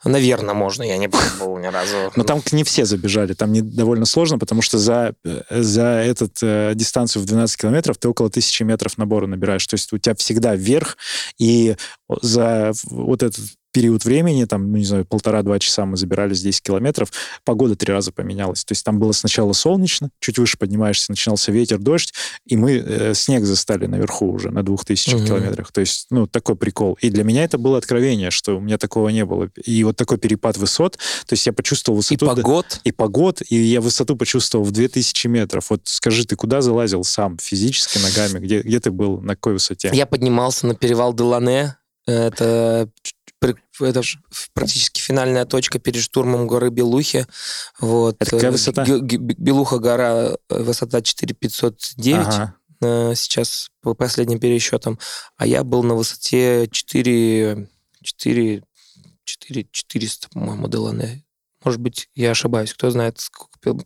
Наверное, можно, я не был ни разу. Но там не все забежали, там не довольно сложно, потому что за, за этот э, дистанцию в 12 километров ты около тысячи метров набора набираешь. То есть у тебя всегда вверх, и за вот этот период времени, там, ну, не знаю, полтора-два часа мы забирались 10 километров, погода три раза поменялась. То есть там было сначала солнечно, чуть выше поднимаешься, начинался ветер, дождь, и мы э, снег застали наверху уже на 2000 угу. километрах. То есть, ну, такой прикол. И для меня это было откровение, что у меня такого не было. И вот такой перепад высот, то есть я почувствовал высоту... И погод. И погод, и я высоту почувствовал в 2000 метров. Вот скажи, ты куда залазил сам физически ногами? Где, где ты был? На какой высоте? Я поднимался на перевал Делане, это это практически финальная точка перед штурмом горы Белухи. Вот. Это какая высота? Белуха гора, э, высота 4509. Ага. Э, сейчас по последним пересчетам. А я был на высоте 4, 4, 4 400, по-моему, Делане. Может быть, я ошибаюсь. Кто знает,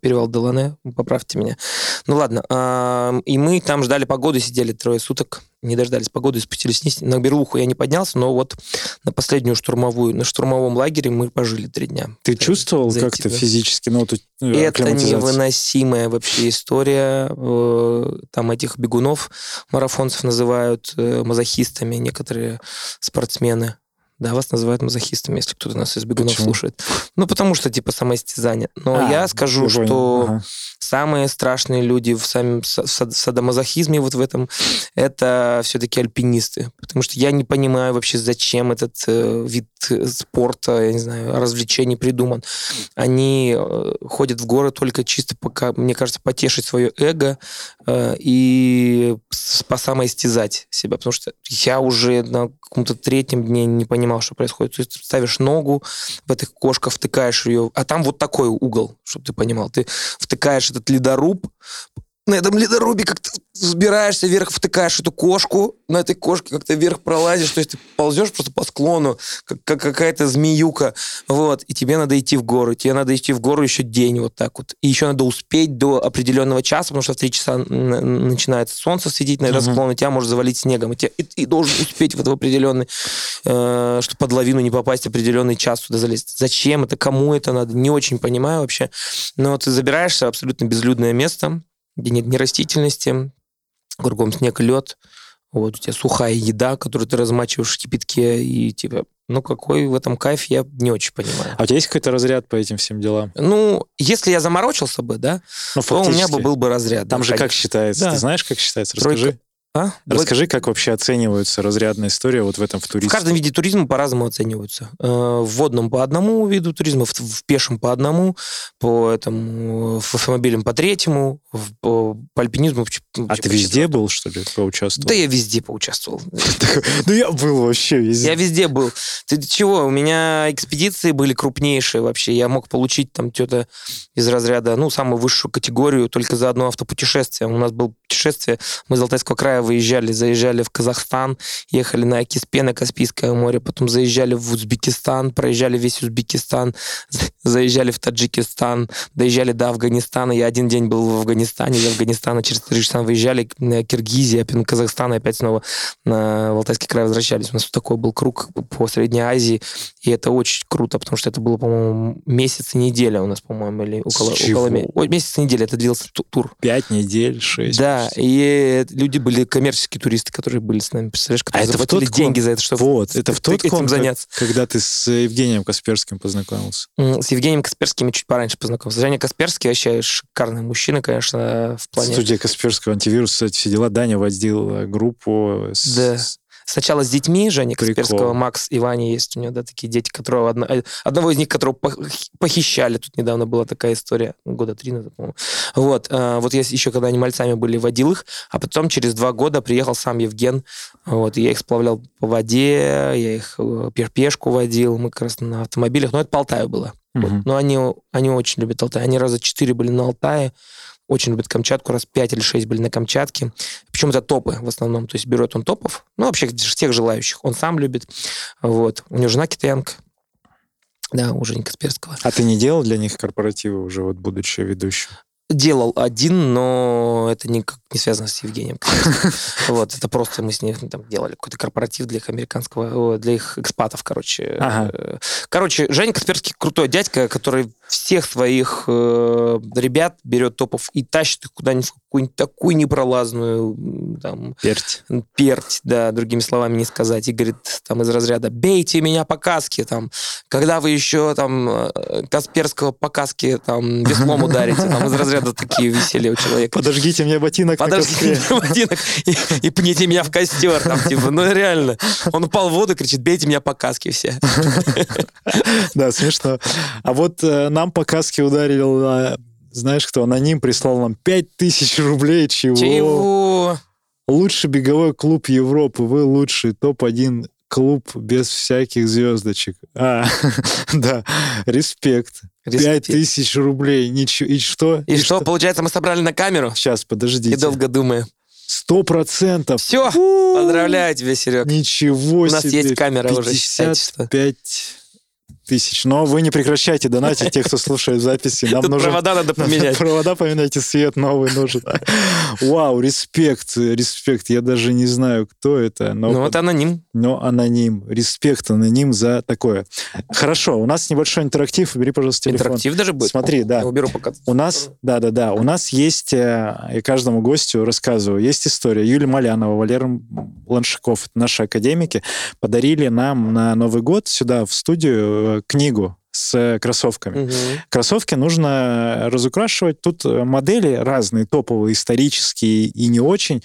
перевал Делане, поправьте меня. Ну ладно. И мы там ждали погоду, сидели трое суток, не дождались погоды, спустились вниз. На Берлуху я не поднялся, но вот на последнюю штурмовую, на штурмовом лагере мы пожили три дня. Ты чувствовал как-то физически? Ну, тут, э, Это невыносимая вообще история. Э, там этих бегунов, марафонцев называют э, мазохистами некоторые спортсмены. Да, вас называют мазохистами, если кто-то нас из бегунов Почему? слушает. Ну, потому что, типа, самоистязание. Но а, я скажу, что ага. самые страшные люди в, самом, садомазохизме вот в этом, это все-таки альпинисты. Потому что я не понимаю вообще, зачем этот э, вид спорта, я не знаю, развлечений придуман. Они э, ходят в горы только чисто, пока, мне кажется, потешить свое эго э, и по самоистязать себя. Потому что я уже на каком-то третьем дне не понимаю, понимал, что происходит. То есть ты ставишь ногу в этих кошка, втыкаешь ее, а там вот такой угол, чтобы ты понимал. Ты втыкаешь этот ледоруб, на этом ледорубе как-то взбираешься вверх, втыкаешь эту кошку, на этой кошке как-то вверх пролазишь, то есть ты ползешь просто по склону, как, как какая-то змеюка, вот, и тебе надо идти в гору, тебе надо идти в гору еще день вот так вот, и еще надо успеть до определенного часа, потому что в 3 часа начинает солнце светить на этот uh-huh. склон, и тебя может завалить снегом, и, тебе, и ты должен успеть в этот определенный, э, чтобы под лавину не попасть, определенный час туда залезть. Зачем это, кому это надо, не очень понимаю вообще, но ты забираешься в абсолютно безлюдное место, где нет ни растительности, кругом снег лед, вот у тебя сухая еда, которую ты размачиваешь в кипятке, и типа, ну какой в этом кайф, я не очень понимаю. А у тебя есть какой-то разряд по этим всем делам? Ну, если я заморочился бы, да, ну, то у меня бы был бы разряд. Там да, же конечно. как считается? Да. Ты знаешь, как считается? Расскажи. Тройка. А? Расскажи, как вообще оцениваются разрядная история вот в этом в туризме? В каждом виде туризма по-разному оцениваются. Э, в водном по одному виду туризма, в, в пешем по одному, по этому, в автомобилем по третьему, в, по, по альпинизму. А ты везде был, что ли, поучаствовал? Да я везде поучаствовал. Ну я был вообще везде. Я везде был. Ты чего? У меня экспедиции были крупнейшие вообще. Я мог получить там что-то из разряда, ну, самую высшую категорию только за одно автопутешествие. У нас было путешествие, мы из Алтайского края выезжали, заезжали в Казахстан, ехали на Киспе, на Каспийское море, потом заезжали в Узбекистан, проезжали весь Узбекистан, заезжали в Таджикистан, доезжали до Афганистана. Я один день был в Афганистане, из Афганистана через Таджикистан выезжали, на Киргизия, потом Казахстан, и опять снова на Алтайский край возвращались. У нас такой был круг по Средней Азии, и это очень круто, потому что это было, по-моему, месяц и неделя у нас, по-моему, или около, около месяц и неделя. Это длился тур. Пять недель, шесть. Да, и люди были коммерческие туристы, которые были с нами, представляешь, которые а заплатили это деньги за это, чтобы вот, это в тот этим заняться. Когда ты с Евгением Касперским познакомился. С Евгением Касперским я чуть пораньше познакомился. Женя Касперский вообще шикарный мужчина, конечно, в плане... Студия Касперского антивирус, кстати, все дела. Даня водил группу с, да. Сначала с детьми, Женя Касперского, Макс и Ваня есть у него, да, такие дети, которого одно, э, одного из них, которого похищали. Тут недавно была такая история, года три назад, по-моему. Вот, э, вот я еще, когда они мальцами были, водил их, а потом через два года приехал сам Евген, вот, и я их сплавлял по воде, я их э, пешку водил, мы как раз на автомобилях, но это по Алтаю было. Угу. Вот. Но они, они очень любят Алтай. Они раза четыре были на Алтае, очень любит Камчатку, раз 5 или 6 были на Камчатке. Причем это топы в основном, то есть берет он топов, ну, вообще всех желающих. Он сам любит. Вот. У него жена китаянка. Да, у Жени Касперского. А ты не делал для них корпоративы уже, вот будучи ведущим? Делал один, но это никак не связано с Евгением. Вот, это просто мы с ним там делали какой-то корпоратив для их американского, для их экспатов, короче. Короче, Женя Касперский крутой дядька, который всех своих э, ребят берет топов и тащит их куда-нибудь в какую-нибудь такую непролазную там... Перть. Перть, да, другими словами не сказать. И говорит там из разряда «бейте меня по каске», там, когда вы еще там э, Касперского по каске там веслом ударите, там из разряда такие веселья у человека. Подожгите мне ботинок Подожгите мне ботинок и, и пните меня в костер, там, типа, ну реально. Он упал в воду, кричит «бейте меня по каске все». Да, смешно. А вот э, нам по каске ударил, а, знаешь кто, аноним прислал нам 5000 рублей, чего? Чего? Лучший беговой клуб Европы, вы лучший, топ-1 клуб без всяких звездочек. А, да, респект. Пять тысяч рублей. Ничего. И что? И, и что? что? Получается, мы собрали на камеру? Сейчас, подождите. И долго думаем. Сто процентов. Все. Поздравляю тебя, Серег. Ничего себе. У нас есть камера уже. 55 тысяч. Но вы не прекращайте донатить тех, кто слушает записи. Нам Тут нужен... провода надо поменять. Провода поменяйте, свет новый нужен. Вау, респект, респект. Я даже не знаю, кто это. Но ну, вот аноним. Но аноним. Респект, аноним за такое. Хорошо, у нас небольшой интерактив. Бери, пожалуйста, телефон. Интерактив даже будет? Смотри, да. Я уберу пока. У нас, да-да-да, у нас есть, э, я каждому гостю рассказываю, есть история. Юлия Малянова, Валера Ланшиков, наши академики, подарили нам на Новый год сюда в студию э, книгу с кроссовками. Угу. Кроссовки нужно разукрашивать. Тут модели разные, топовые, исторические и не очень.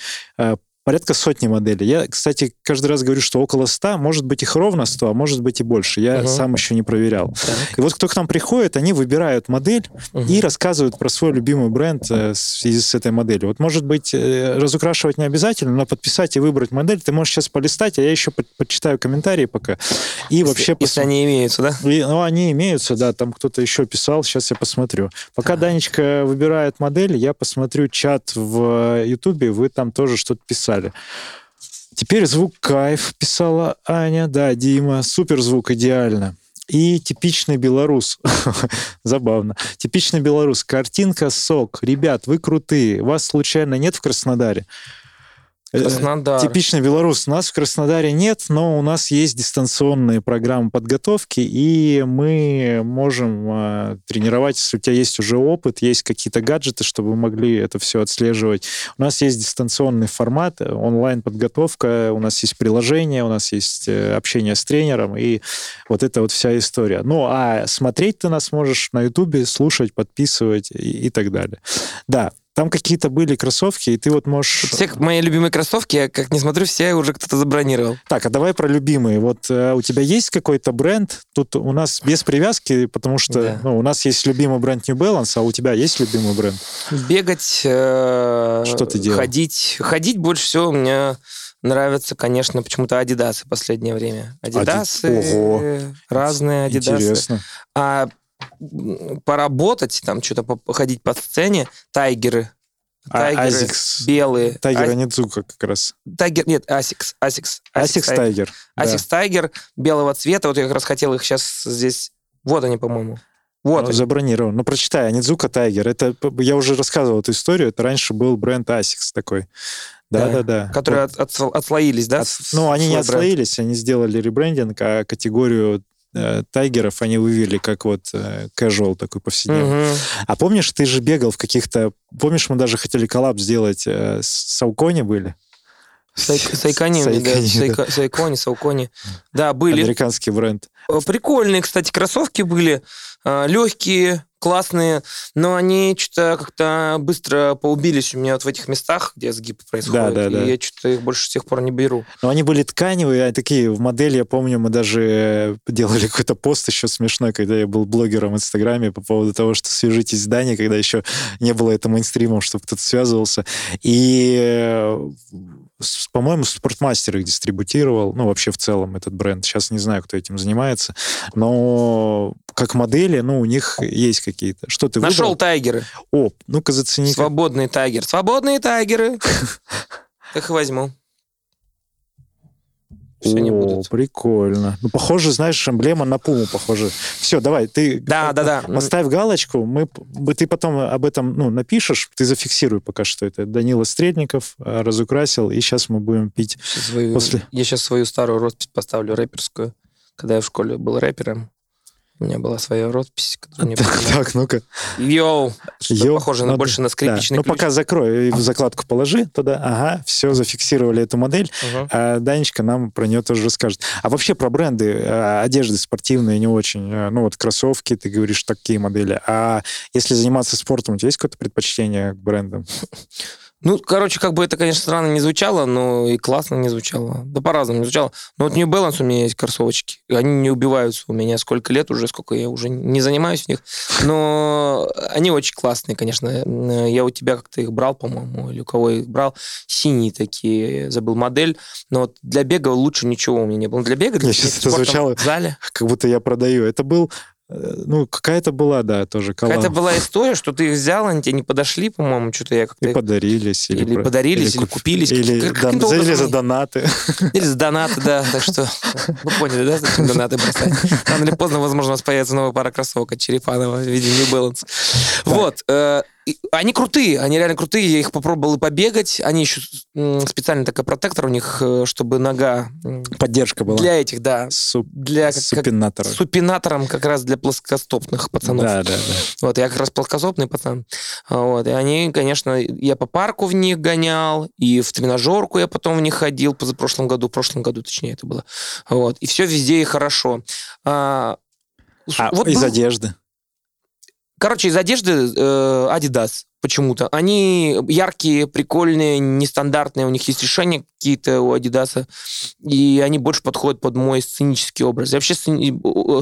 Э, порядка сотни моделей. Я, кстати, каждый раз говорю, что около 100, может быть их ровно 100, а может быть и больше. Я угу. сам еще не проверял. Так. И вот кто к нам приходит, они выбирают модель угу. и рассказывают про свой любимый бренд э, в связи с этой моделью. Вот, может быть, э, разукрашивать не обязательно, но подписать и выбрать модель ты можешь сейчас полистать, а я еще по почитаю комментарии пока. И если, вообще... Если пос... они имеются, да? И, ну, они имеются, да, там кто-то еще писал, сейчас я посмотрю. Пока а. Данечка выбирает модель, я посмотрю чат в Ютубе, вы там тоже что-то писали писали. Теперь звук кайф, писала Аня. Да, Дима, супер звук, идеально. И типичный белорус. Забавно. Типичный белорус. Картинка сок. Ребят, вы крутые. Вас случайно нет в Краснодаре? Э, Краснодар. Типичный белорус. У нас в Краснодаре нет, но у нас есть дистанционные программы подготовки, и мы можем э, тренировать, если у тебя есть уже опыт, есть какие-то гаджеты, чтобы вы могли это все отслеживать. У нас есть дистанционный формат, онлайн-подготовка, у нас есть приложение, у нас есть э, общение с тренером, и вот это вот вся история. Ну, а смотреть ты нас можешь на Ютубе, слушать, подписывать и, и так далее. Да, там какие-то были кроссовки, и ты вот можешь... Все мои любимые кроссовки, я как не смотрю, все уже кто-то забронировал. Так, а давай про любимые. Вот э, у тебя есть какой-то бренд? Тут у нас без привязки, потому что да. ну, у нас есть любимый бренд New Balance, а у тебя есть любимый бренд? Бегать, э, что ты делаешь? Ходить. Ходить больше всего у меня нравятся, конечно, почему-то Адидасы в последнее время. Адидасы, Ади... Ого. разные Адидасы. Интересно. А поработать, там что-то походить по сцене, Tiger ы Tiger ы Asics. белые. Tiger A- Onitsuka как раз. Tiger, нет, Asics. Asics. Asics Tiger. да. Asics Tiger белого цвета. Вот я как раз хотел их сейчас здесь... Вот они, по-моему. Вот Ну, они. забронирован. Ну, прочитай, Onitsuka Tiger. Это, я уже рассказывал эту историю. Это раньше был бренд Asics такой. Да, Да-да-да. Которые Вот. от- отсло- отслоились, да? От- ну, они не свой бренд? отслоились, они сделали ребрендинг, а категорию тайгеров они вывели как вот э, casual такой повседневный. Мгм. А помнишь, ты же бегал в каких-то... Помнишь, мы даже хотели коллаб сделать, э, с Саукони были? Сайк- Сайкони, да, Сайкони, Саукони. Да, были. Американский бренд. Э, Прикольные, кстати, кроссовки были. э, Легкие, классные, но они что-то как-то быстро поубились у меня вот в этих местах, где сгиб происходит. Да, да, да. И я что-то их больше с тех пор не беру. Но они были тканевые, а такие в модели, я помню, мы даже э, делали какой-то пост еще смешной, когда я был блогером в Инстаграме по поводу того, что свяжитесь с Даней, когда еще не было это мейнстримом, чтобы кто-то связывался. И, э, по-моему, Спортмастер их дистрибутировал, ну, вообще в целом этот бренд. Сейчас не знаю, кто этим занимается, но как модели, ну, у них есть какие-то. Что ты Нашел выбрал? тайгеры. О, ну-ка зацени. Свободный тайгер. Свободные тайгеры. Их возьму. Все не О, будут. прикольно. Ну, похоже, знаешь, эмблема на пуму похоже. Все, давай, ты Да, да, да. поставь галочку, мы, ты потом об этом ну, напишешь, ты зафиксируй пока что это. Данила Стрельников э, разукрасил, и сейчас мы будем пить. Свою- После- Я сейчас свою старую роспись поставлю рэперскую. Когда я в школе был рэпером, у меня была своя роспись. Так, ну-ка. Йоу! Йоу, похоже на, надо- больше на Да. скрипичный Ну, пока закрой, и в закладку положи туда. Ага, все, зафиксировали эту модель. А Данечка нам про нее тоже расскажет. А вообще про бренды э, одежды спортивные не очень. Э, Ну вот кроссовки, ты говоришь, такие модели. А если заниматься спортом, у тебя есть какое-то предпочтение к брендам? Ну, короче, как бы это, конечно, странно не звучало, но и классно не звучало. Да по-разному не звучало. Но вот New Balance у меня есть кроссовочки. Они не убиваются у меня сколько лет уже, сколько я уже не занимаюсь в них. Но они очень классные, конечно. Я у тебя как-то их брал, по-моему, или у кого их брал. Синие такие, забыл модель. Но вот для бега лучше ничего у меня не было. Для бега, для Я щас это звучало- в зале. Как будто я продаю. Это был... э, Ну, какая-то была, да, тоже коллаб. Какая-то была история, что ты их взял, они тебе не подошли, по-моему, что-то я как-то... И подарились. Или, Или про- подарились, или куп- купились. Или, Как- дан- каким-то или образом за донаты. Или с донаты, да. Так что вы поняли, да, зачем донаты бросать? Рано или поздно, возможно, у вас появится новая пара кроссовок от Черепанова в виде New Balance. Вот. Они крутые, они реально крутые. Я их попробовал и побегать. Они еще специально такой протектор у них, э, чтобы нога Поддержка была. для этих, да, Суп- для как- как- супинатора. супинатором как раз для плоскостопных пацанов. Да, да, да. Вот, я как раз плоскостопный пацан. Вот, и они, конечно, я по парку в них гонял, и в тренажерку я потом в них ходил позапрошлом году, в прошлом году, точнее, это было. Вот, и все везде и хорошо. А, А вот из был- одежды? Короче, из одежды э, Adidas почему-то. Они яркие, прикольные, нестандартные, у них есть решения какие-то у Adidas, и они больше подходят под мой сценический образ. Я вообще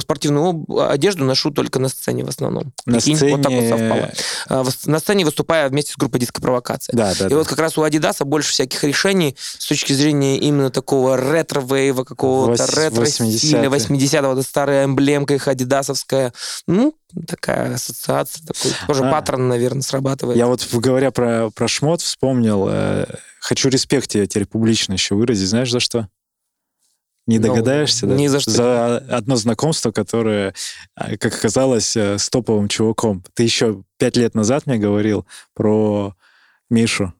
спортивную одежду ношу только на сцене в основном. На Прикинь, сцене... Вот так вот совпало. А, На сцене выступая вместе с группой «Диско-провокация». Да, да, И да. вот как раз у Adidas больше всяких решений с точки зрения именно такого ретро-вейва, какого-то ретро-стиля, 80-е. 80-го, вот эта старая эмблемка их адидасовская. Ну, такая ассоциация, такой тоже А. паттерн, наверное, срабатывает. Я вот, говоря про, про шмот, вспомнил, э, хочу респект тебе теперь публично еще выразить. Знаешь, за что? Не Ну, догадаешься, да? ни за что. За одно знакомство, которое, а, как оказалось, э, с топовым чуваком. Ты еще пять лет назад мне говорил про Мишу.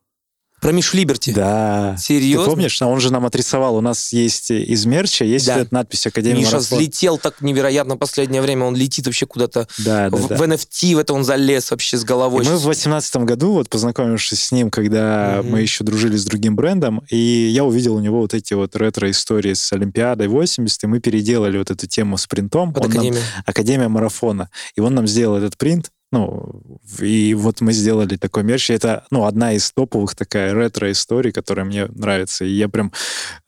Про Мишу Либерти. Да. Серьезно? Ты помнишь? Он же нам отрисовал. У нас есть из мерча, есть Да. надпись Академия Миша марафон. взлетел так невероятно в последнее время. Он летит вообще куда-то. Да, да, в, да. в NFT в это он залез вообще с И головой. мы в восемнадцатом году, вот познакомившись с ним, когда Мгм. мы еще дружили с другим брендом, и я увидел у него вот эти вот ретро-истории с Олимпиадой 80, и мы переделали вот эту тему с принтом. Под Он нам- Академию. Академия марафона. И он нам сделал этот принт, ну, и вот мы сделали такой мерч. Это, ну, одна из топовых такая ретро-историй, которая мне нравится. И я прям...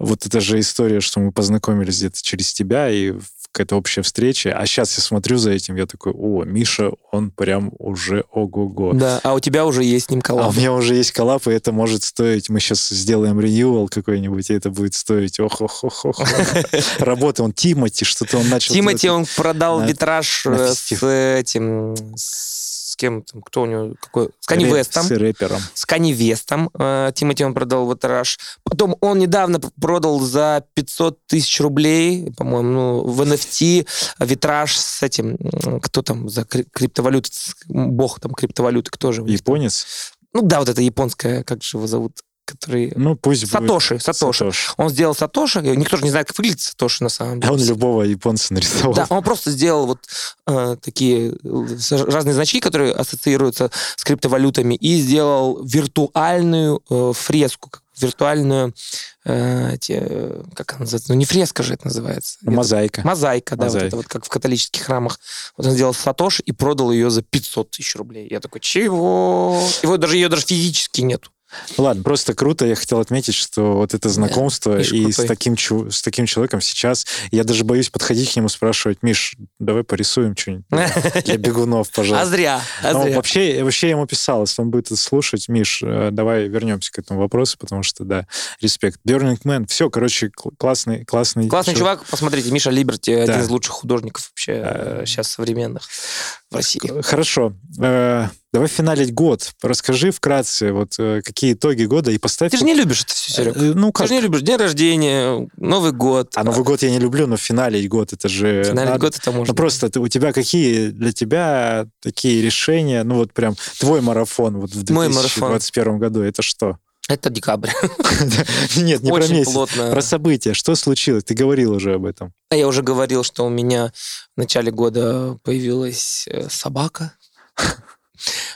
Вот это же история, что мы познакомились где-то через тебя, и какая-то общая встреча. А сейчас я смотрю за этим, я такой, о, Миша, он прям уже ого-го. Да, а у тебя уже есть с ним А коллаб. у меня уже есть коллап, и это может стоить... Мы сейчас сделаем реньюал какой-нибудь, и это будет стоить... ох ох ох ох Работа, он Тимати, что-то он начал... Тимати, он продал витраж э, с этим, с с кем, там, кто у него, какой, с Канни Вестом. С рэпером. С Канни Вестом. Э, Тимати он продал в Тираж. Потом он недавно продал за 500 тысяч рублей, по-моему, ну, в NFT витраж с этим, кто там за криптовалюты, бог там криптовалюты, кто же? Японец? Ну да, вот это японская, как же его зовут? Который... Ну, пусть Сатоши, будет. Сатоши. Сатоши. Он сделал Сатоши, никто же не знает, как выглядит Сатоши на самом деле. А он любого японца нарисовал. Да, он просто сделал вот э, такие разные значки, которые ассоциируются с криптовалютами, и сделал виртуальную э, фреску, виртуальную, э, те, как она называется, ну не фреска же это называется. Мозаика. Мозаика, да, Мозаика. вот это вот как в католических храмах. Вот он сделал Сатош и продал ее за 500 тысяч рублей. Я такой, чего? Его даже, ее даже физически нету. Ладно, просто круто. Я хотел отметить, что вот это знакомство да, и с таким, с таким человеком сейчас... Я даже боюсь подходить к нему спрашивать, Миш, давай порисуем что-нибудь для бегунов, пожалуйста. А зря, а зря. Вообще, вообще ему писал, если он будет это слушать, Миш, э, давай вернемся к этому вопросу, потому что, да, респект. Burning Man, все, короче, классный, классный... Классный чувак, посмотрите, Миша Либерти, один из лучших художников вообще сейчас современных в России. Хорошо. Э, давай финалить год. Расскажи вкратце, вот э, какие итоги года и поставь... Ты же не любишь это все, Серега. Э, ну, как? Ты же не любишь день рождения, Новый год. А Новый год я не люблю, но финалить год это же... Финалить надо... год это можно. Ну, просто ты, у тебя какие для тебя такие решения, ну, вот прям твой марафон вот в 2021 году, это что? Это декабрь. Нет, не про месяц, про события. Что случилось? Ты говорил уже об этом. А Я уже говорил, что у меня в начале года появилась э, собака.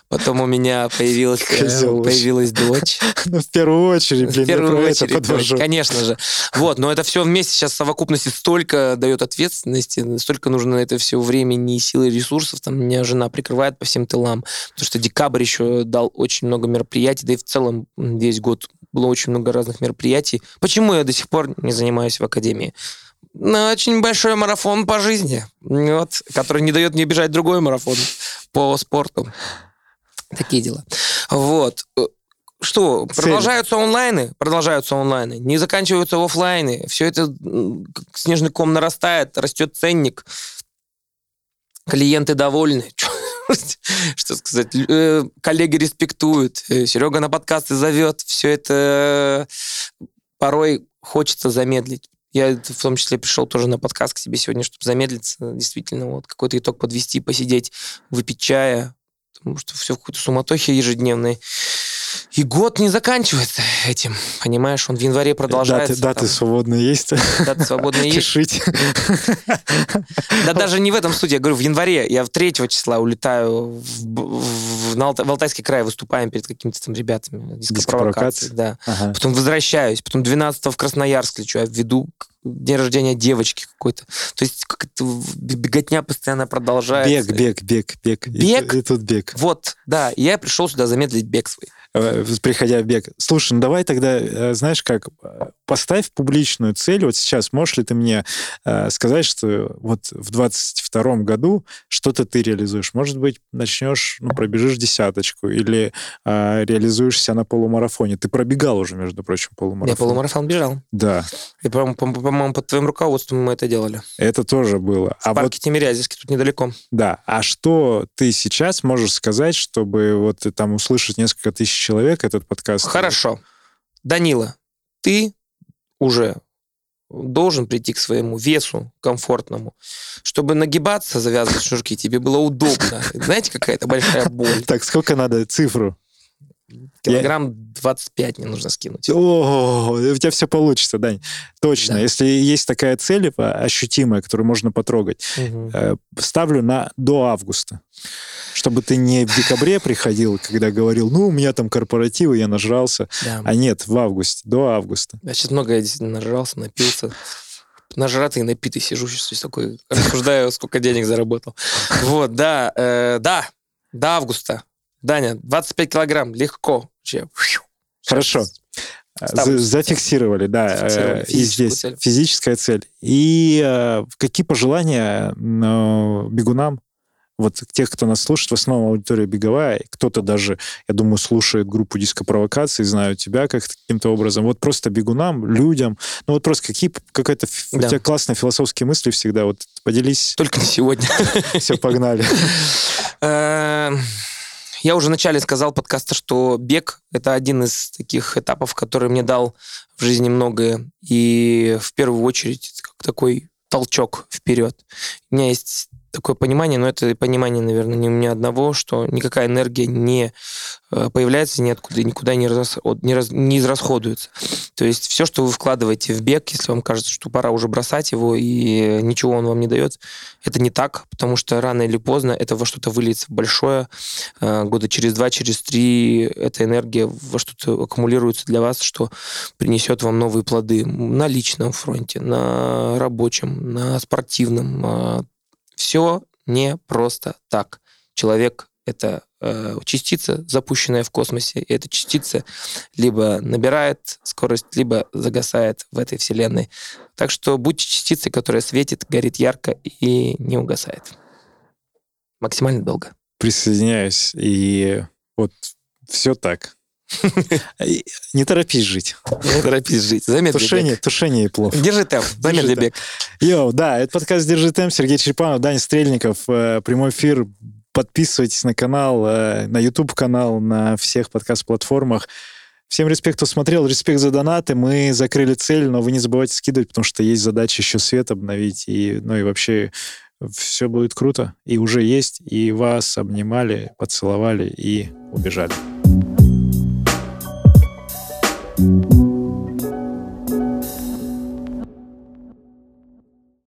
Потом у меня появилась, э, появилась дочь. Ну, в первую очередь, блин, в первую очередь, это подвожу. конечно же. Вот, но это все вместе сейчас в совокупности столько дает ответственности, столько нужно на это все времени и силы, и ресурсов. Там меня жена прикрывает по всем тылам, потому что декабрь еще дал очень много мероприятий, да и в целом весь год было очень много разных мероприятий. Почему я до сих пор не занимаюсь в академии? Очень большой марафон по жизни, вот, который не дает мне бежать другой марафон по спорту. Такие дела. Вот. Что, Цель. продолжаются онлайны? Продолжаются онлайны. Не заканчиваются офлайны. Все это снежный ком нарастает, растет ценник. Клиенты довольны. Что сказать? Э, коллеги респектуют. Э, Серега на подкасты зовет. Все это порой хочется замедлить. Я в том числе пришел тоже на подкаст к себе сегодня, чтобы замедлиться, действительно, вот какой-то итог подвести, посидеть, выпить чая, потому что все в какой-то суматохе ежедневной. И год не заканчивается этим, понимаешь? Он в январе продолжается. Даты, даты свободные есть? Даты свободные есть. Пишите. Да даже не в этом суде. Я говорю, в январе. Я в 3 числа улетаю в, в, в, в Алтайский край, выступаем перед какими-то там ребятами. Дископровокации. Да. Ага. Потом возвращаюсь. Потом 12 в Красноярск лечу. Я введу день рождения девочки какой-то. То есть как-то беготня постоянно продолжается. Бег, бег, бег, бег. Бег? И, и тут бег. Вот, да. Я пришел сюда замедлить бег свой. Э, приходя в бег. Слушай, ну давай тогда, э, знаешь как, поставь публичную цель. Вот сейчас можешь ли ты мне э, сказать, что вот в 22 году что-то ты реализуешь? Может быть, начнешь, ну, пробежишь десяточку или э, реализуешься на полумарафоне. Ты пробегал уже, между прочим, полумарафон. Я полумарафон бежал. Да. И, по-моему, по под твоим руководством мы это делали. Это тоже было. В а парке вот... Тимирязевский, тут недалеко. Да. А что ты сейчас можешь сказать, чтобы вот там услышать несколько тысяч человек этот подкаст. Хорошо. Данила, ты уже должен прийти к своему весу комфортному, чтобы нагибаться, завязывать шнурки, тебе было удобно. Знаете, какая-то большая боль. Так, сколько надо цифру? Килограмм я... 25 мне нужно скинуть. О, у тебя все получится, Дань. Точно. Да. Если есть такая цель ощутимая, которую можно потрогать, угу. ставлю на до августа. Чтобы ты не в декабре приходил, когда говорил, ну, у меня там корпоративы, я нажрался. Да. А нет, в августе, до августа. Я сейчас много я нажрался, напился нажратый напитый сижу сейчас такой, рассуждаю, сколько денег заработал. Вот, да, э, да, до августа. Даня, 25 килограмм, легко. Хорошо. Ставлю. Зафиксировали, да. Зафиксировали. Э, и здесь цель. физическая цель. И э, какие пожелания э, бегунам? Вот тех, кто нас слушает, в основном аудитория беговая, кто-то даже, я думаю, слушает группу дископровокации, знают тебя как каким-то образом. Вот просто бегунам, людям. Ну вот просто какие какая-то да. у тебя классные философские мысли всегда. Вот поделись. Только не сегодня. Все, погнали. Эм, Я уже вначале сказал подкаста, что бег — это один из таких этапов, который мне дал в жизни многое. И в первую очередь как такой толчок вперед. У меня есть такое понимание, но это понимание, наверное, не у меня одного, что никакая энергия не э, появляется ниоткуда, никуда не, расход, не, раз, не израсходуется. То есть все, что вы вкладываете в бег, если вам кажется, что пора уже бросать его и ничего он вам не дает, это не так, потому что рано или поздно это во что-то выльется большое. Э, года через два, через три эта энергия во что-то аккумулируется для вас, что принесет вам новые плоды на личном фронте, на рабочем, на спортивном, а, все не просто так. Человек — это э, частица, запущенная в космосе, и эта частица либо набирает скорость, либо загасает в этой вселенной. Так что будьте частицей, которая светит, горит ярко и не угасает. Максимально долго. Присоединяюсь. И вот все так. Не торопись жить. Не торопись жить. Замедли тушение, бег. Тушение и плов. Держи темп. Замедли бег. Йоу, да, это подкаст «Держи темп». Сергей Черепанов, Даня Стрельников. Э, прямой эфир. Подписывайтесь на канал, э, на YouTube-канал, на всех подкаст-платформах. Всем респект, кто смотрел. Респект за донаты. Мы закрыли цель, но вы не забывайте скидывать, потому что есть задача еще свет обновить. И, ну и вообще все будет круто. И уже есть. И вас обнимали, поцеловали и убежали. Thank you